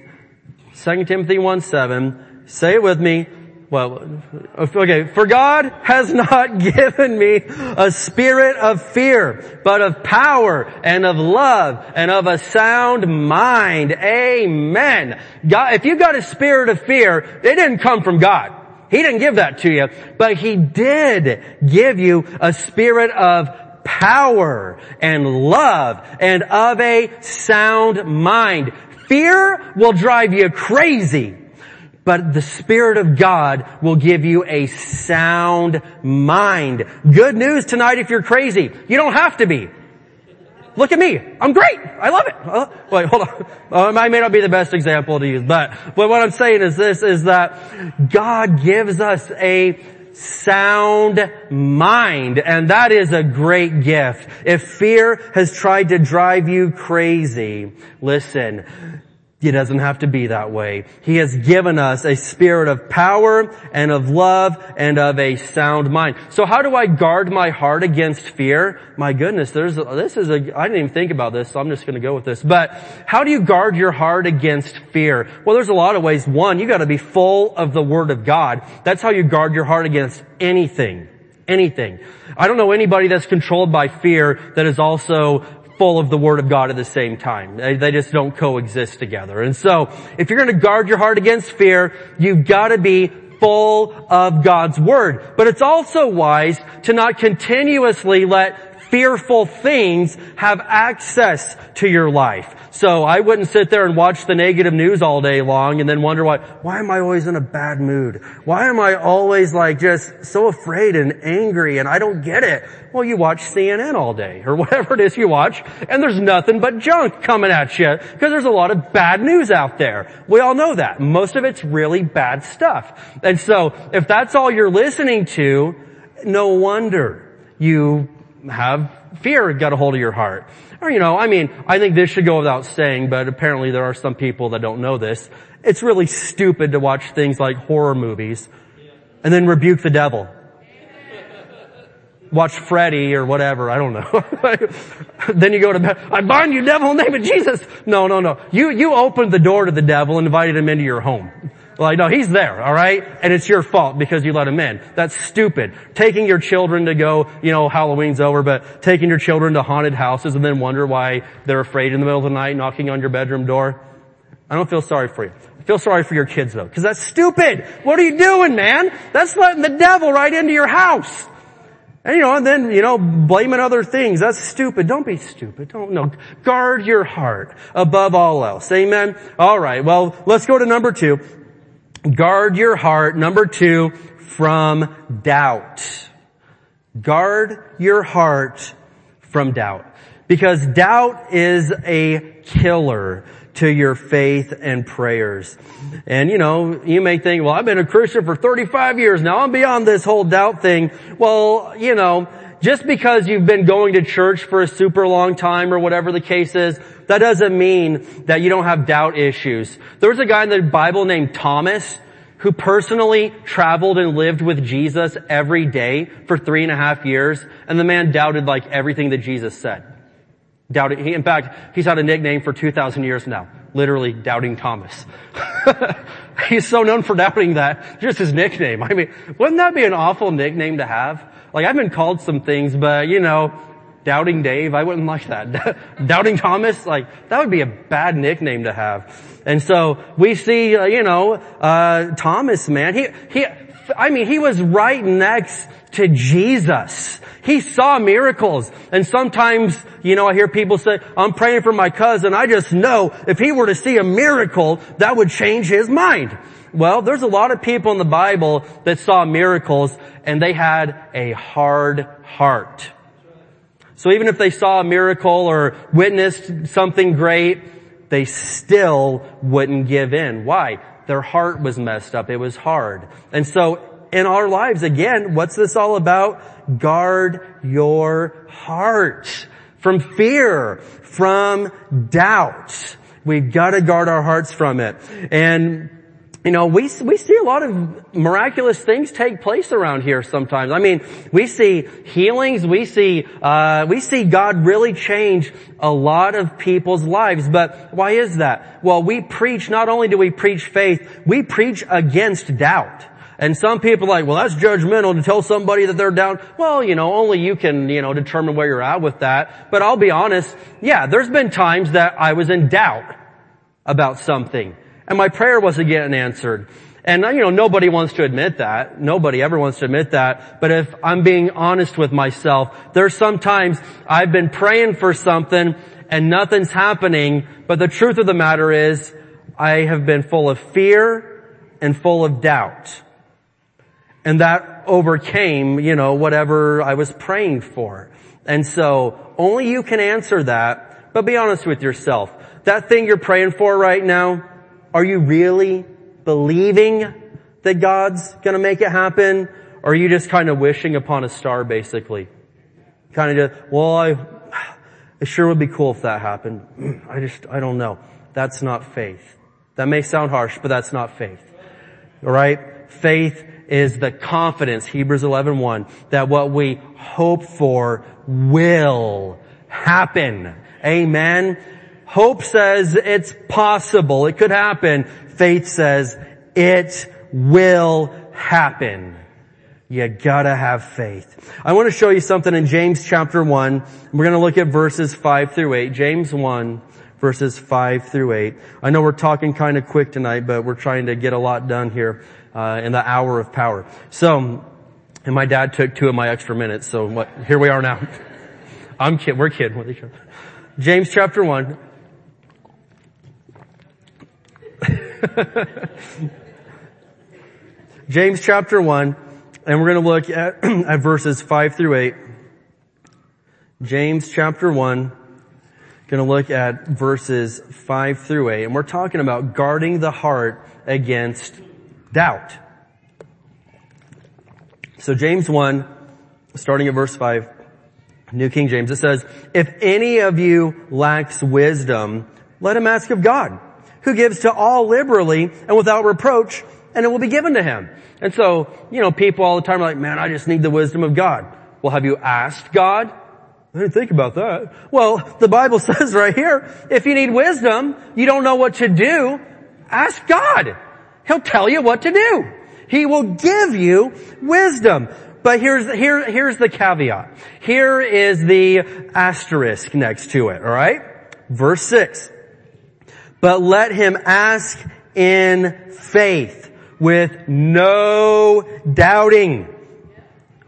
2 Timothy 1 7, say it with me, well, okay, for God has not <laughs> given me a spirit of fear, but of power and of love and of a sound mind. Amen. God, if you got a spirit of fear, it didn't come from God. He didn't give that to you, but He did give you a spirit of power and love and of a sound mind. Fear will drive you crazy, but the Spirit of God will give you a sound mind. Good news tonight if you're crazy. You don't have to be. look at me. I'm great. I love it. Uh, wait, hold on. Uh, I may not be the best example to use, but, but what I'm saying is this, is that God gives us a sound mind. And that is a great gift. If fear has tried to drive you crazy, listen, it doesn't have to be that way. He has given us a spirit of power and of love and of a sound mind. So how do I guard my heart against fear? My goodness, there's, this is a, I didn't even think about this, so I'm just gonna go with this. But how do you guard your heart against fear? Well, there's a lot of ways. One, you gotta be full of the Word of God. That's how you guard your heart against anything. Anything. I don't know anybody that's controlled by fear that is also full of the Word of God at the same time. They just don't coexist together. And so, if you're to guard your heart against fear, you've got to be full of God's Word. But it's also wise to not continuously let fearful things have access to your life. So I wouldn't sit there and watch the negative news all day long and then wonder why, why am I always in a bad mood? Why am I always like just so afraid and angry and I don't get it? Well, you watch CNN all day or <laughs> whatever it is you watch and there's nothing but junk coming at you because there's a lot of bad news out there. We all know that. Most of it's really bad stuff. And so if that's all you're listening to, no wonder you have fear got a hold of your heart. Or, you know, I mean, I think this should go without saying, but apparently there are some people that don't know this. It's really stupid to watch things like horror movies and then rebuke the devil. Watch Freddy or whatever, I don't know. <laughs> then you go to bed, I bind you devil in the name of Jesus. No, no, no. You, you opened the door to the devil and invited him into your home. Like, no, he's there, alright? And it's your fault because you let him in. That's stupid. Taking your children to go, you know, Halloween's over, but taking your children to haunted houses and then wonder why they're afraid in the middle of the night knocking on your bedroom door. I don't feel sorry for you. I feel sorry for your kids though, because that's stupid. What are you doing, man? That's letting the devil right into your house. And you know, and then, you know, blaming other things. That's stupid. Don't be stupid. Don't, no. Guard your heart above all else. Amen? Alright, well, let's go to number two. Guard your heart, number two, from doubt. Guard your heart from doubt. Because doubt is a killer to your faith and prayers. And you know, you may think, well, I've been a Christian for 35 years now. I'm beyond this whole doubt thing. Well, you know, just because you've been going to church for a super long time or whatever the case is, that doesn't mean that you don't have doubt issues. There was a guy in the Bible named Thomas who personally traveled and lived with Jesus every day for three and a half years, and the man doubted like everything that Jesus said. Doubted, he, in fact, he's had a nickname for 2,000 years now. Literally, Doubting Thomas. <laughs> he's so known for doubting that, just his nickname. I mean, wouldn't that be an awful nickname to have? Like, I've been called some things, but you know, Doubting Dave, I wouldn't like that. <laughs> Doubting Thomas, like, that would be a bad nickname to have. And so, we see, uh, you know, uh, Thomas, man, he, he, I mean, he was right next to Jesus. He saw miracles. And sometimes, you know, I hear people say, I'm praying for my cousin. I just know if he were to see a miracle, that would change his mind. Well, there's a lot of people in the Bible that saw miracles and they had a hard heart. So even if they saw a miracle or witnessed something great, they still wouldn't give in. Why? Their heart was messed up. It was hard. And so in our lives, again, what's this all about? Guard your heart from fear, from doubt. We've got to guard our hearts from it. And you know, we, we see a lot of miraculous things take place around here sometimes. I mean, we see healings, we see, uh, we see God really change a lot of people's lives. But why is that? Well, we preach, not only do we preach faith, we preach against doubt. And some people are like, well, that's judgmental to tell somebody that they're down. Well, you know, only you can, you know, determine where you're at with that. But I'll be honest, yeah, there's been times that I was in doubt about something. And my prayer wasn't getting answered. And you know, nobody wants to admit that. Nobody ever wants to admit that. But if I'm being honest with myself, there's sometimes I've been praying for something and nothing's happening, but the truth of the matter is I have been full of fear and full of doubt. And that overcame, you know, whatever I was praying for. And so Only you can answer that, but be honest with yourself. That thing you're praying for right now, are you really believing that God's gonna make it happen? Or are you just kind of wishing upon a star basically? Kind of just, well, I, it sure would be cool if that happened. <clears throat> I just, I don't know. That's not faith. That may sound harsh, but that's not faith. Alright? Faith is the confidence, Hebrews 11.1, that what we hope for will happen. Amen. Hope says it's possible. It could happen. Faith says it will happen. You gotta have faith. I want to show you something in James chapter 1. We're gonna look at verses 5 through 8. James 1, verses 5 through 8. I know we're talking kind of quick tonight, but we're trying to get a lot done here, uh, in the hour of power. So, and my dad took two of my extra minutes, so what, here we are now. <laughs> I'm kidding, we're kidding. with each other. James chapter 1. <laughs> James chapter 1. And we're going to look at, <clears throat> at verses 5 through 8. James chapter 1. Going to look at verses 5 through 8. And we're talking about guarding the heart against doubt. So James 1, starting at verse 5, New King James, it says, If any of you lacks wisdom, let him ask of God, who gives to all liberally and without reproach, and it will be given to him. And so, you know, people all the time are like, man, I just need the wisdom of God. Well, have you asked God? I didn't think about that. Well, the Bible <laughs> says right here, if you need wisdom, you don't know what to do, ask God. He'll tell you what to do. He will give you wisdom. But here's, here, here's the caveat. Here is the asterisk next to it, alright? Verse 6. But let him ask in faith with no doubting.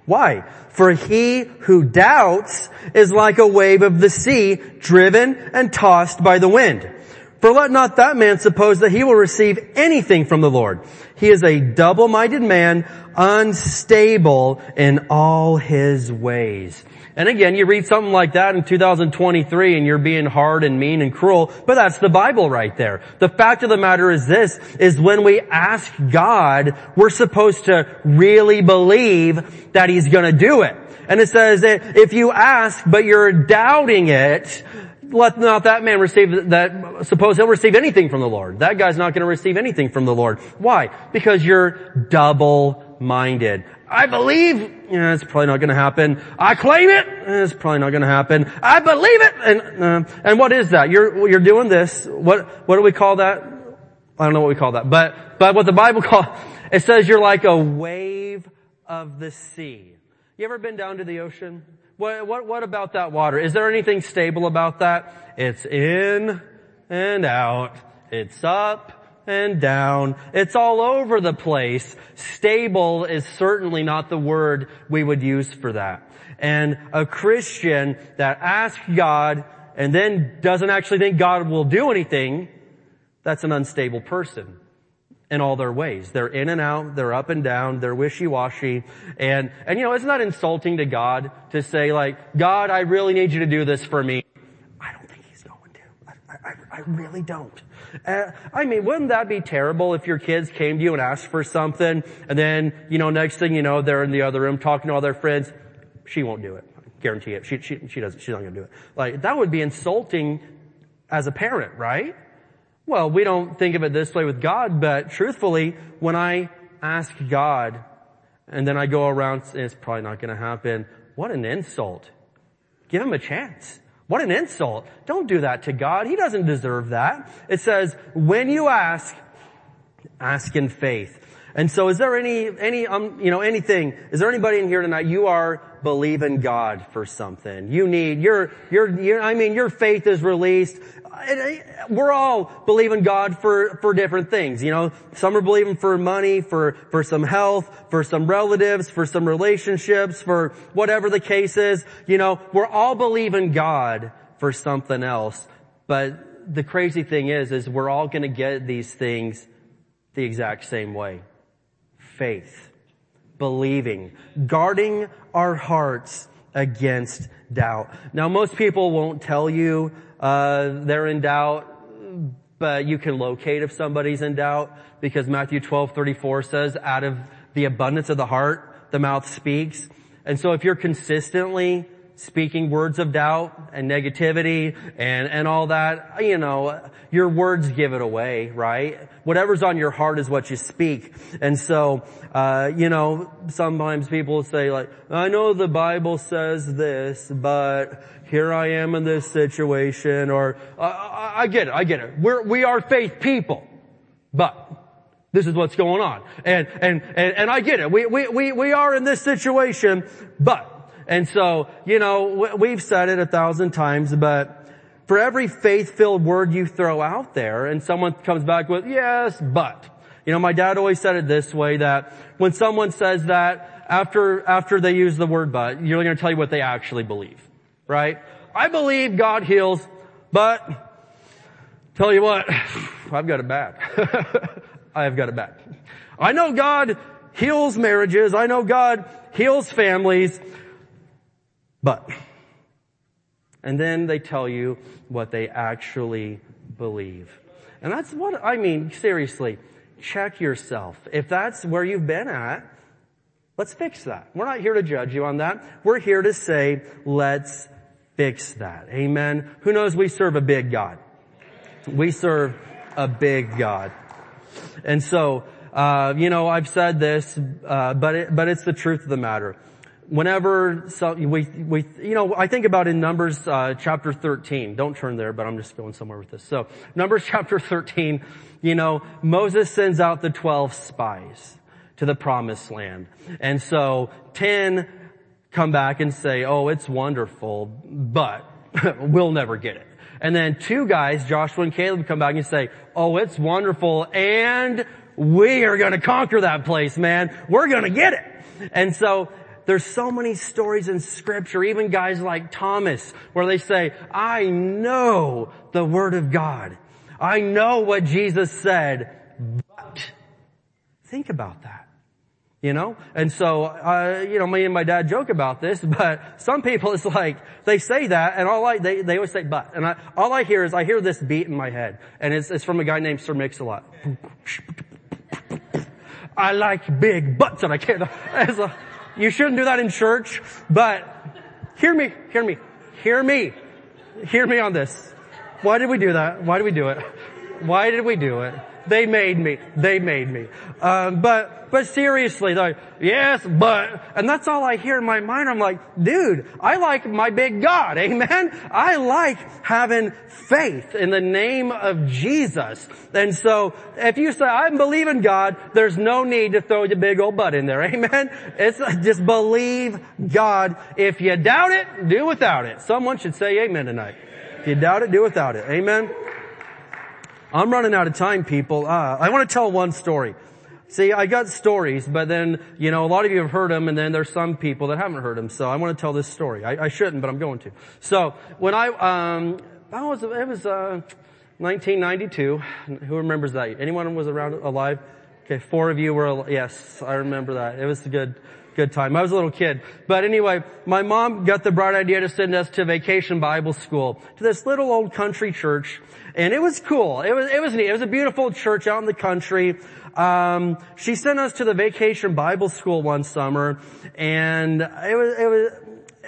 Why? For he who doubts is like a wave of the sea driven and tossed by the wind. For let not that man suppose that he will receive anything from the Lord. He is a double-minded man, unstable in all his ways. And again, you read something like that in 2023 and you're being hard and mean and cruel, but that's the Bible right there. The fact of the matter is this, is when we ask God, we're supposed to really believe that He's gonna do it. And it says that if you ask, but you're doubting it, let not that man receive that, suppose he'll receive anything from the Lord. That guy's not gonna receive anything from the Lord. Why? Because you're double-minded. I believe, yeah, it's probably not going to happen. I claim it, it's probably not going to happen. I believe it, and uh, and what is that? You're you're doing this. What what do we call that? I don't know what we call that, but but what the Bible <laughs> calls it says you're like a wave of the sea. You ever been down to the ocean? What what what about that water? Is there anything stable about that? It's in and out. It's up and down. It's all over the place. Stable is certainly not the word we would use for that. And a Christian that asks God and then doesn't actually think God will do anything, that's an unstable person in all their ways. They're in and out, they're up and down, they're wishy-washy. And, and you know, it's not insulting to God to say like, God, I really need you to do this for me. I don't think He's going to. I, I, I really don't. Uh, I mean, wouldn't that be terrible if your kids came to you and asked for something and then, you know, next thing you know, they're in the other room talking to all their friends. She won't do it. I Guarantee it. She, she, she doesn't, she's not gonna do it. Like, that would be insulting as a parent, right? Well, we don't think of it this way with God, but truthfully, when I ask God and then I go around, it's probably not gonna happen. What an insult. Give him a chance. What an insult. Don't do that to God. He doesn't deserve that. It says, when you ask, ask in faith. And so is there any, any, um, you know, anything, is there anybody in here tonight, you are believing God for something. You need, your, your, your, I mean, your faith is released. Uh, we're all believing God for, for different things, you know. Some are believing for money, for, for some health, for some relatives, for some relationships, for whatever the case is. You know, we're all believing God for something else. But the crazy thing is, is we're all gonna get these things the exact same way. Faith. Believing. Guarding our hearts against doubt. Now most people won't tell you, uh, they're in doubt, but you can locate if somebody's in doubt because Matthew 12, 34 says, out of the abundance of the heart, the mouth speaks. And so if you're consistently speaking words of doubt and negativity and, and all that, you know, your words give it away, right? Whatever's on your heart is what you speak. And so, uh, you know, sometimes people say like, I know the Bible says this, but here I am in this situation or, I, I get it, I get it. We're, we are faith people, but this is what's going on. And, and, and, and I get it. We, we, we, we are in this situation, but and so, you know, we've said it a thousand times, but for every faith-filled word you throw out there and someone comes back with, yes, but. You know, my dad always said it this way that when someone says that, after, after they use the word but, you're going to tell you what they actually believe. Right? I believe God heals, but tell you what, <sighs> I've got it bad. <laughs> I've got it bad. I know God heals marriages. I know God heals families, but, and then they tell you what they actually believe. And that's what, I mean, seriously, check yourself. If that's where you've been at, let's fix that. We're not here to judge you on that. We're here to say, let's fix that. Amen. Who knows we serve a big God? We serve a big God. And so, uh, you know, I've said this, uh, but it, but it's the truth of the matter whenever so we, we, you know, I think about in Numbers uh, chapter 13. Don't turn there, but I'm just going somewhere with this. So Numbers <laughs> chapter 13, you know, Moses sends out the 12 spies to the promised land. And so 10 come back and say, oh, it's wonderful, but <laughs> we'll never get it. And then two guys, Joshua and Caleb, come back and say, oh, it's wonderful and we are gonna conquer that place, man. We're gonna get it. And so there's so many stories in scripture, even guys like Thomas, where they say, I know the word of God. I know what Jesus said, but think about that. You know? And so, uh, you know, me and my dad joke about this, <laughs> but some people it's like, they say that and all I, they, they always say but. And I, all I hear is I hear this beat in my head. And it's, it's from a guy named Sir Mix-a-Lot. <laughs> I like big butts and I can't, <laughs> you shouldn't do that in church, but hear me, hear me, hear me, hear me on this. Why did we do that? Why did we do it? Why did we do it? They made me. They made me. Um, but but seriously, like yes, but and that's all I hear in my mind. I'm like, dude, I like my big God. <laughs> Amen. I like having faith in the name of Jesus. And so if you say I believe in God, there's no need to throw your big old butt in there. <laughs> Amen. It's just believe God. If you doubt it, do without it. Someone should say amen tonight. If you doubt it, do without it. Amen. I'm running out of time, people. Uh, I want to tell one story. See, I got stories, but then, you know, a lot of you have heard them, and then there's some people that haven't heard them, so I want to tell this story. I, I shouldn't, but I'm going to. So, when I, um, that was, it was, uh, 1992. Who remembers that? Anyone was around alive? Okay, four of you were, yes, I remember that. It was a good, good time. I was a little kid. But anyway, my mom got the bright idea to send us to vacation Bible school to this little old country church and it was cool. It was, it was neat. It was a beautiful church out in the country. Um, she sent us to the vacation Bible school one summer, and it was, it was,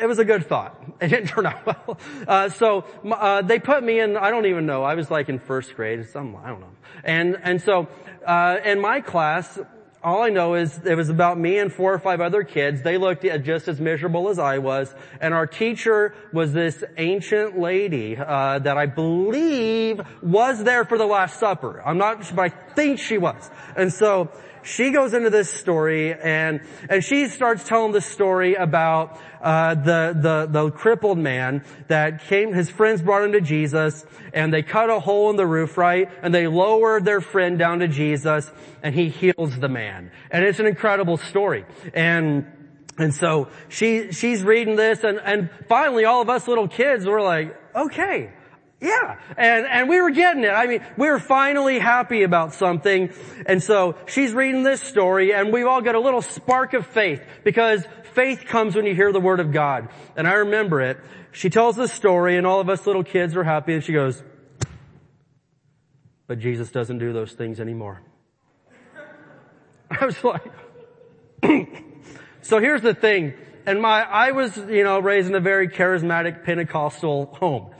it was a good thought. <laughs> It didn't turn out well. Uh, so uh, they put me in. I don't even know. I was like in first grade. Some I don't know. And and so uh, in my class, all I know is it was about me and four or five other kids. They looked just as miserable as I was. And our teacher was this ancient lady uh, that I believe was there for the Last Supper. I'm not, but I think she was. And so she goes into this story and and she starts telling the story about uh, the the the crippled man that came. His friends brought him to Jesus, and they cut a hole in the roof, right? And they lowered their friend down to Jesus, and he heals the man. And it's an incredible story. And and so she she's reading this, and and finally, all of us little kids were like, okay Yeah. And, and we were getting it. I mean, we were finally happy about something. And so she's reading this story and we've all got a little spark of faith because faith comes when you hear the word of God. And I remember it. She tells this story and all of us little kids were happy and she goes, but Jesus doesn't do those things anymore. <laughs> I was like, <clears throat> so here's the thing. And my, I was, you know, raised in a very charismatic Pentecostal home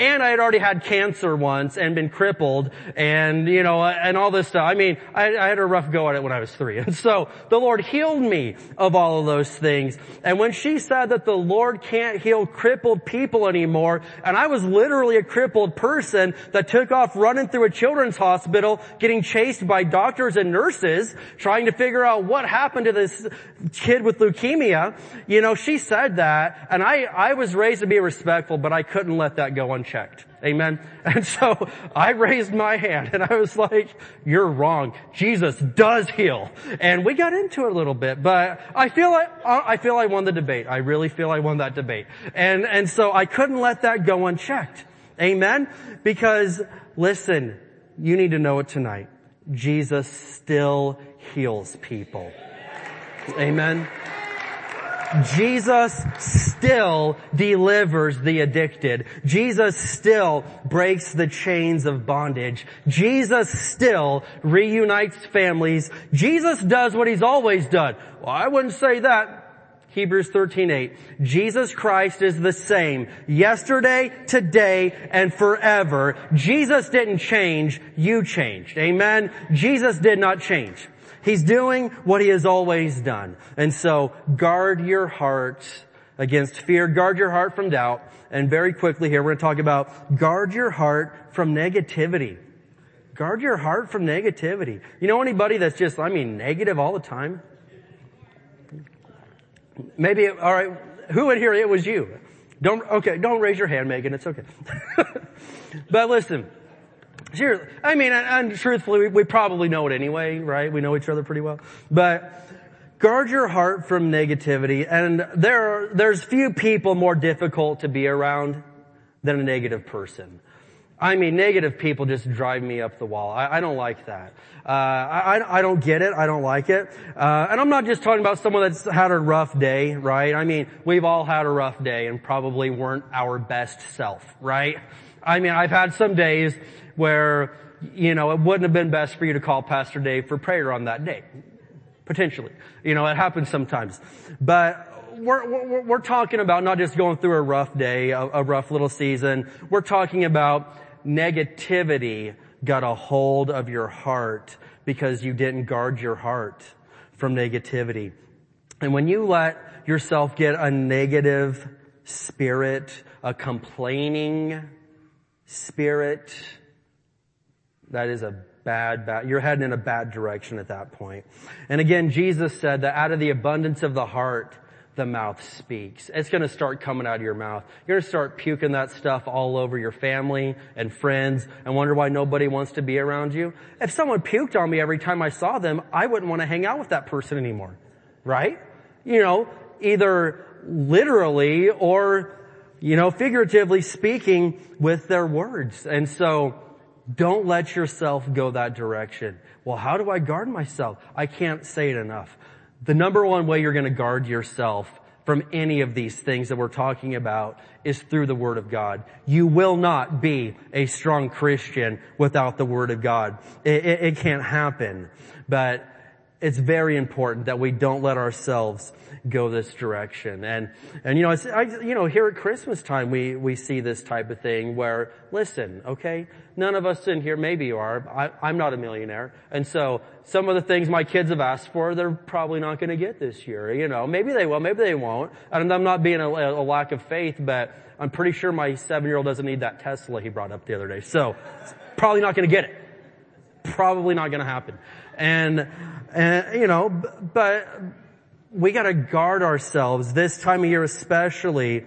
and I had already had cancer once and been crippled and, you know, and all this stuff. I mean, I, I, had a rough go at it when I was three. <laughs> And so the Lord healed me of all of those things. And when she said that the Lord can't heal crippled people anymore, and I was literally a crippled person that took off running through a children's hospital, getting chased by doctors and nurses, trying to figure out what happened to this kid with leukemia, you know, she said that, and I, I was raised to be respectful, but I couldn't let that go unchecked. Amen. <laughs> And so I raised my hand and I was like, you're wrong. Jesus does heal. And we got into it a little bit, but I feel like, I feel I won the debate. I really feel I won that debate. And, and so I couldn't let that go unchecked. Amen. Because listen, you need to know it tonight. Jesus still heals people. Amen. Jesus still delivers the addicted. Jesus still breaks the chains of bondage. Jesus still reunites families. Jesus does what he's always done. Well, I wouldn't say that. Hebrews 13:8. Jesus Christ is the same yesterday, today, and forever. Jesus didn't change, you changed. Amen. Jesus did not change. He's doing what he has always done. And so guard your heart against fear. Guard your heart from doubt. And very quickly here, we're going to talk about guard your heart from negativity. Guard your heart from negativity. You know anybody that's just, I mean, negative all the time? Maybe, all right, who would hear it was you? Don't, okay, don't raise your hand, Megan. It's okay. <laughs> but listen, Seriously. I mean, and, truthfully, we, we probably know it anyway, right? We know each other pretty well. But guard your heart from negativity. And there, are, there's few people more difficult to be around than a negative person. I mean, negative people just drive me up the wall. I, I don't like that. Uh, I, I, don't get it. I don't like it. Uh, and I'm not just talking about someone that's had a rough day, right? I mean, we've all had a rough day and probably weren't our best self, right? I mean, I've had some days where, you know, it wouldn't have been best for you to call Pastor Dave for prayer on that day. Potentially. You know, it happens sometimes. But we're, we're, we're talking about not just going through a rough day, a, a rough little season. We're talking about negativity got a hold of your heart because you didn't guard your heart from negativity. And when you let yourself get a negative spirit, a complaining spirit, that is a bad, bad, you're heading in a bad direction at that point. And again, Jesus said that out of the abundance of the heart, the mouth speaks. It's to start coming out of your mouth. You're to start puking that stuff all over your family and friends and wonder why nobody wants to be around you. If someone puked on me every time I saw them, I wouldn't want to hang out with that person anymore. Right? You know, either literally or, you know, figuratively speaking with their words. And so, don't let yourself go that direction. Well, how do I guard myself? I can't say it enough. The number one way you're going to guard yourself from any of these things that we're talking about is through the Word of God. You will not be a strong Christian without the Word of God. It, it, it can't happen. But it's very important that we don't let ourselves go this direction. And, and you know, I, you know, here at Christmas time, we, we see this type of thing where, listen, okay, none of us in here, maybe you are, I, I'm not a millionaire. And so some of the things my kids have asked for, they're probably not going to get this year. You know, maybe they will, maybe they won't. And I'm not being a, a lack of faith, but I'm pretty sure my seven year old doesn't need that Tesla he brought up the other day. So probably not going to get it. Probably not going to happen. And, and, you know, but we gotta guard ourselves this time of year especially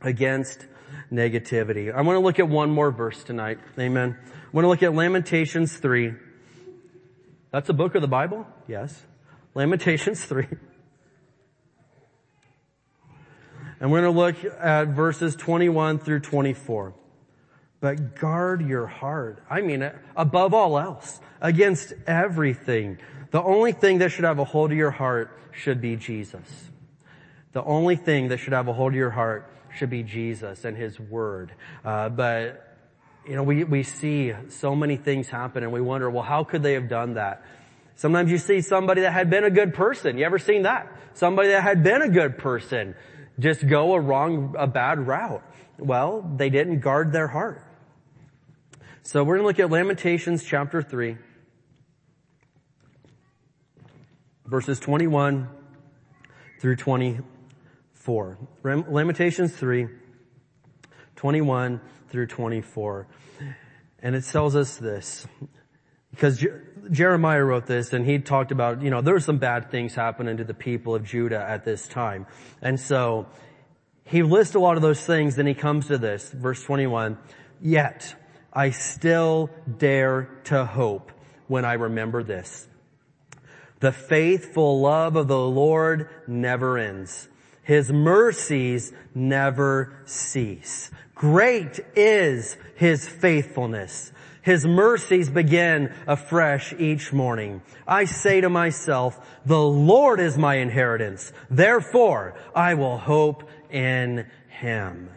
against negativity. I want to look at one more verse tonight. Amen. I want to look at Lamentations 3. That's a book of the Bible? Yes. Lamentations 3. <laughs> And we're going to look at verses 21 through 24. but guard your heart. I mean, above all else, against everything. The only thing that should have a hold of your heart should be Jesus. The only thing that should have a hold of your heart should be Jesus and His Word. Uh, but you know, we, we see so many things happen and we wonder, well, how could they have done that? Sometimes you see somebody that had been a good person. You ever seen that? Somebody that had been a good person just go a wrong, a bad route. Well, they didn't guard their heart. So we're going to look at Lamentations chapter 3, verses 21 through 24. Lamentations 3, 21 through 24. And it tells us this. Because Jeremiah wrote this and he talked about, you know, there were some bad things happening to the people of Judah at this time. And so he lists a lot of those things, then he comes to this, verse 21, yet I still dare to hope when I remember this. The faithful love of the Lord never ends. His mercies never cease. Great is His faithfulness. His mercies begin afresh each morning. I say to myself, the Lord is my inheritance. Therefore, I will hope in Him.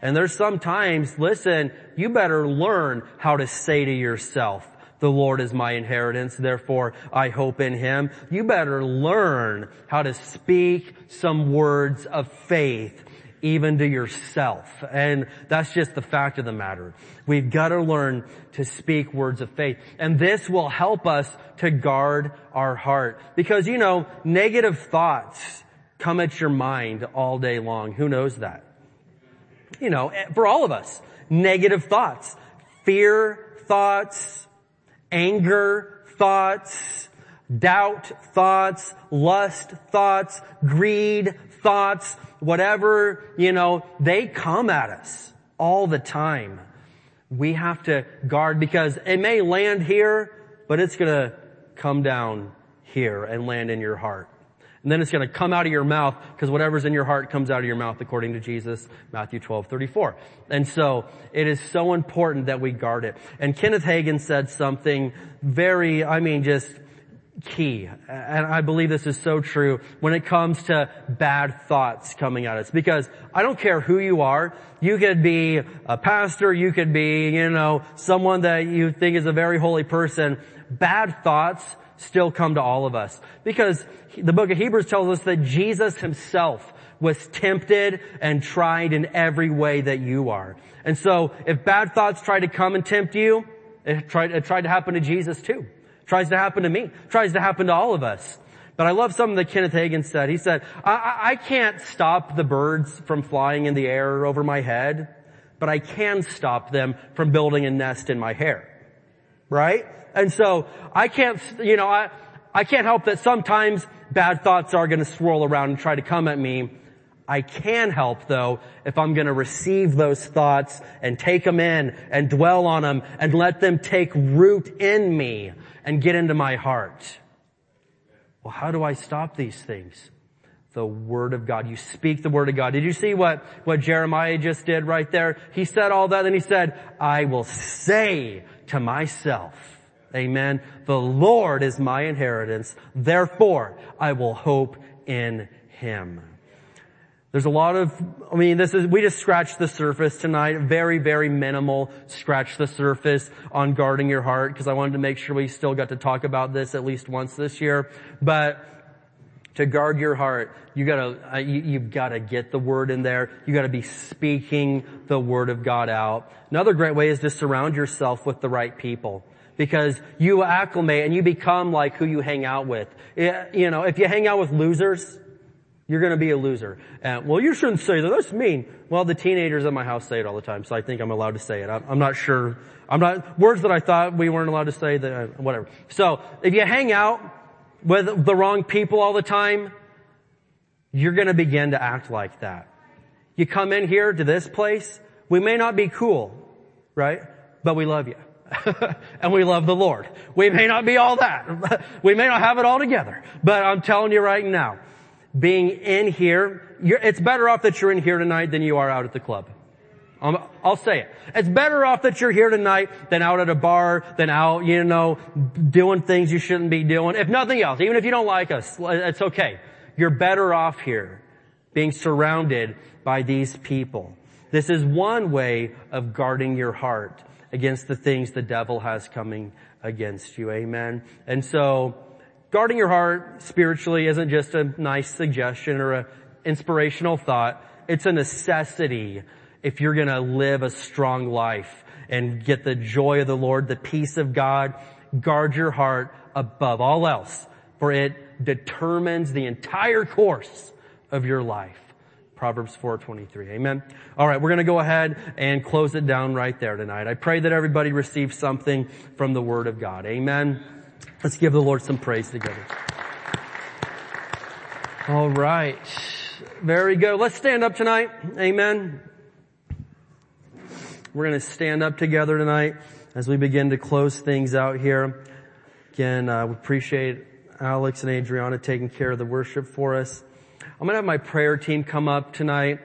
And there's sometimes, listen, you better learn how to say to yourself, the Lord is my inheritance, therefore I hope in Him. You better learn how to speak some words of faith even to yourself. And that's just the fact of the matter. We've got to learn to speak words of faith. And this will help us to guard our heart. Because, you know, negative thoughts come at your mind all day long. Who knows that? You know, for all of us, negative thoughts, fear thoughts, anger thoughts, doubt thoughts, lust thoughts, greed thoughts, whatever, you know, they come at us all the time. We have to guard because it may land here, but it's gonna come down here and land in your heart. And then it's going to come out of your mouth because whatever's in your heart comes out of your mouth according to Jesus, Matthew 12, 34. And so it is so important that we guard it. And Kenneth Hagin said something very, I mean, just key. And I believe this is so true when it comes to bad thoughts coming at us. Because I don't care who you are. You could be a pastor. You could be, you know, someone that you think is a very holy person. Bad thoughts still come to all of us. Because the book of Hebrews tells us that Jesus himself was tempted and tried in every way that you are. And so if bad thoughts try to come and tempt you, it tried, it tried to happen to Jesus too. It Tries to happen to me. It Tries to happen to all of us. But I love something that Kenneth Hagin said. He said, I, I can't stop the birds from flying in the air over my head, but I can stop them from building a nest in my hair. Right? And so I can't, you know, I, I can't help that sometimes bad thoughts are going to swirl around and try to come at me. I can help though if I'm going to receive those thoughts and take them in and dwell on them and let them take root in me and get into my heart. Well, how do I stop these things? The Word of God. You speak the Word of God. Did you see what, what Jeremiah just did right there? He said all that and he said, I will say to myself, Amen. The Lord is my inheritance. Therefore, I will hope in Him. There's a lot of, I mean, this is, we just scratched the surface tonight. Very, very minimal scratch the surface on guarding your heart because I wanted to make sure we still got to talk about this at least once this year. But to guard your heart, you gotta, uh, you, you've gotta get the word in there. You gotta be speaking the word of God out. Another great way is to surround yourself with the right people because you acclimate and you become like who you hang out with. You know, if you hang out with losers, you're going to be a loser. Uh, well, you shouldn't say that. That's mean. Well, the teenagers at my house say it all the time, so I think I'm allowed to say it. I'm, I'm not sure. I'm not words that I thought we weren't allowed to say. That uh, whatever. So if you hang out with the wrong people all the time, you're going to begin to act like that. You come in here to this place. We may not be cool, right? But we love you. <laughs> and we love the Lord. We may not be all that. <laughs> we may not have it all together. But I'm telling you right now, being in here, it's better off that you're in here tonight than you are out at the club. Um, I'll say it. It's better off that you're here tonight than out at a bar, than out, you know, doing things you shouldn't be doing. If nothing else, even if you don't like us, it's okay. You're better off here being surrounded by these people. This is one way of guarding your heart against the things the devil has coming against you. Amen. And so guarding your heart spiritually isn't just a nice suggestion or an inspirational thought. It's a necessity if you're going to live a strong life and get the joy of the Lord, the peace of God. Guard your heart above all else, for it determines the entire course of your life. Proverbs 4:23. Amen. All right, we're going to go ahead and close it down right there tonight. I pray that everybody receives something from the word of God. Amen. Let's give the Lord some praise together. All right. Very good. Let's stand up tonight. Amen. We're going to stand up together tonight as we begin to close things out here. Again, uh, we appreciate Alex and Adriana taking care of the worship for us. I'm going to have my prayer team come up tonight.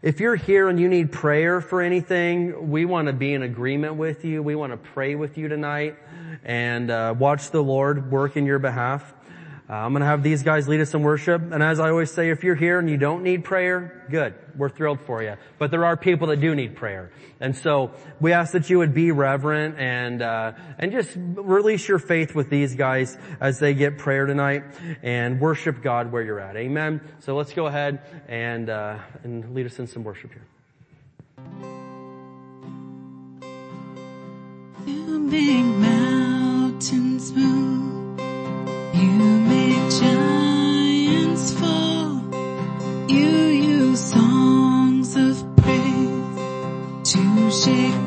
If you're here and you need prayer for anything, we want to be in agreement with you. We want to pray with you tonight and uh, watch the Lord work in your behalf. Uh, I'm going to have these guys lead us in worship. And as I always say, if you're here and you don't need prayer, good. We're thrilled for you. But there are people that do need prayer. And so we ask that you would be reverent and, uh, and just release your faith with these guys as they get prayer tonight and worship God where you're at. Amen. So let's go ahead and, uh, and lead us in some worship here. Mountains move. Shake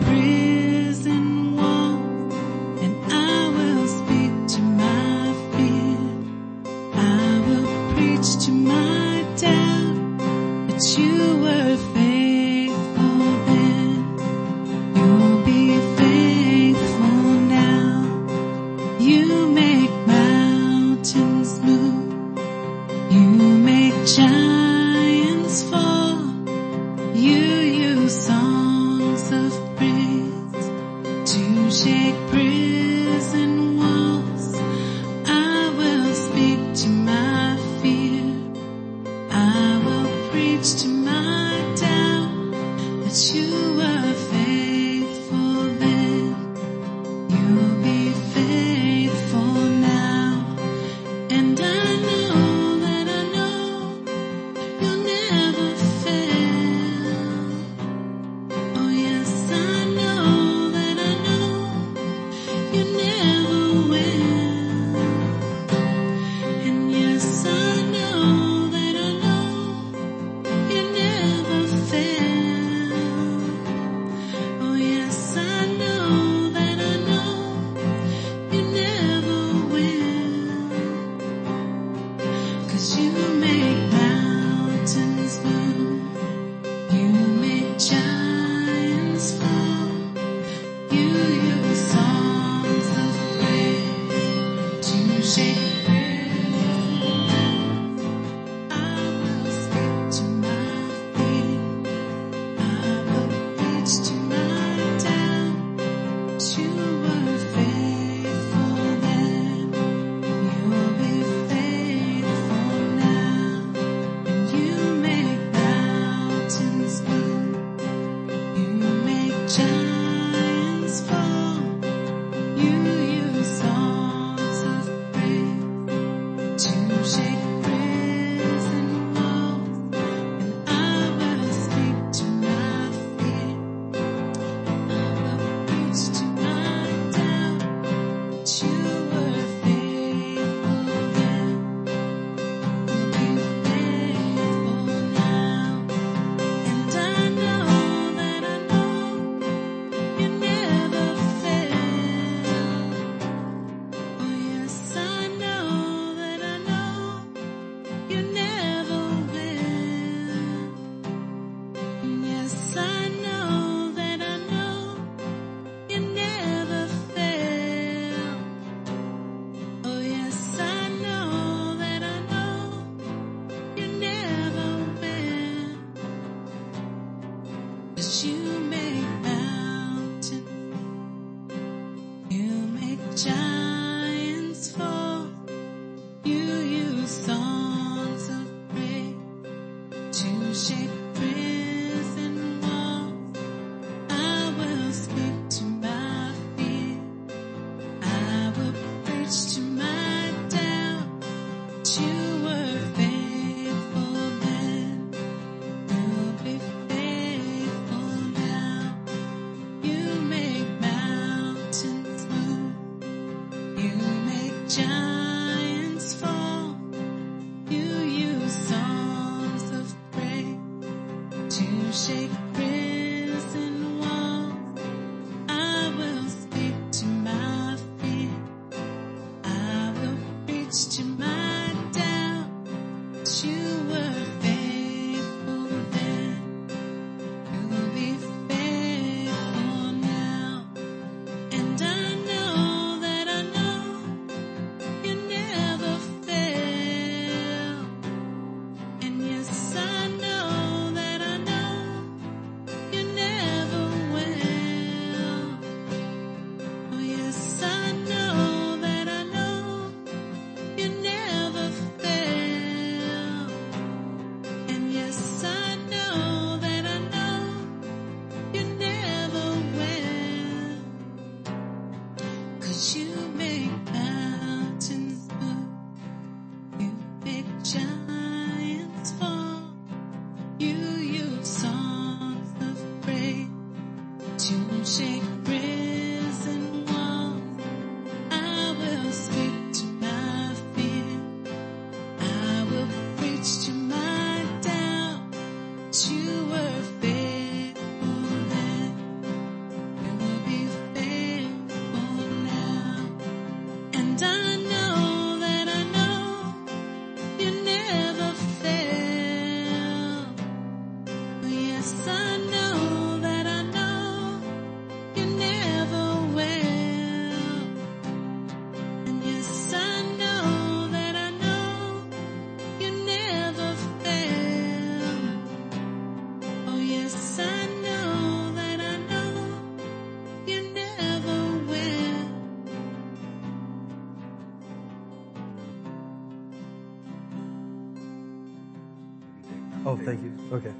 Oh, thank you. Okay.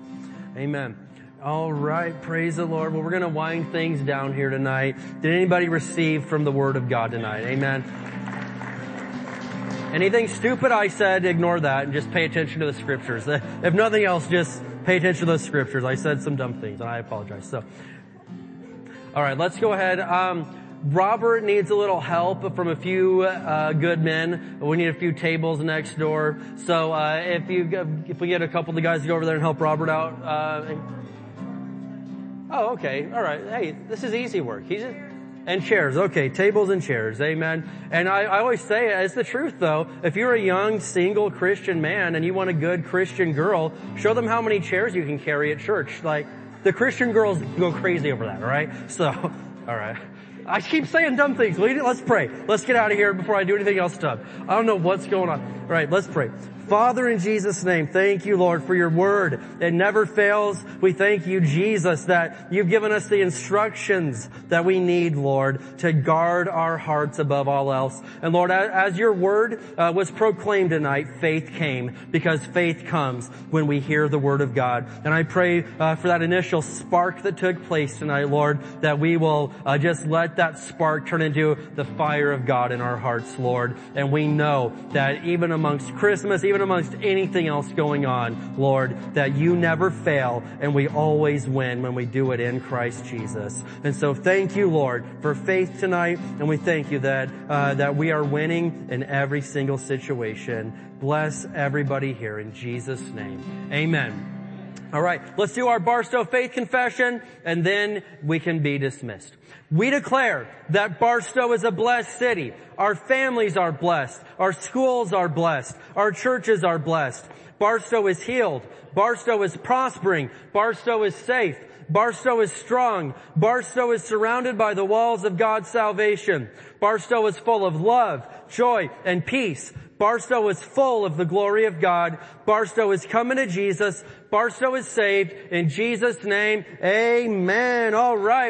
Amen. All right. Praise the Lord. Well, we're going to wind things down here tonight. Did anybody receive from the Word of God tonight? Amen. Anything stupid I said, ignore that and just pay attention to the scriptures. <laughs> If nothing else, just pay attention to those scriptures. I said some dumb things and I apologize. So, all right, let's go ahead. Um, Robert needs a little help from a few uh, good men. We need a few tables next door. So uh, if you if we get a couple of the guys to go over there and help Robert out. Uh, oh, okay, all right. Hey, this is easy work. He's just, and chairs. Okay, tables and chairs. Amen. And I, I always say it's the truth though. If you're a young single Christian man and you want a good Christian girl, show them how many chairs you can carry at church. Like the Christian girls go crazy over that. All right. So, <laughs> all right. I keep saying dumb things. Let's pray. Let's get out of here before I do anything else dumb. I don't know what's going on. All right, let's pray. Father, in Jesus' name, thank you, Lord, for your word. It never fails. We thank you, Jesus, that you've given us the instructions that we need, Lord, to guard our hearts above all else. And Lord, as your word uh, was proclaimed tonight, faith came because faith comes when we hear the word of God. And I pray uh, for that initial spark that took place tonight, Lord, that we will uh, just let that spark turn into the fire of God in our hearts, Lord. And we know that even amongst Christmas, even amongst anything else going on, Lord, that you never fail and we always win when we do it in Christ Jesus. And so thank you, Lord, for faith tonight. And we thank you that, uh, that we are winning in every single situation. Bless everybody here in Jesus' name. Amen. All right, let's do our Barstow faith confession and then we can be dismissed. We declare that Barstow is a blessed city. Our families are blessed. Our schools are blessed. Our churches are blessed. Barstow is healed. Barstow is prospering. Barstow is safe. Barstow is strong. Barstow is surrounded by the walls of God's salvation. Barstow is full of love, joy, and peace. Barstow is full of the glory of God. Barstow is coming to Jesus. Barstow is saved. In Jesus' name, amen. All right.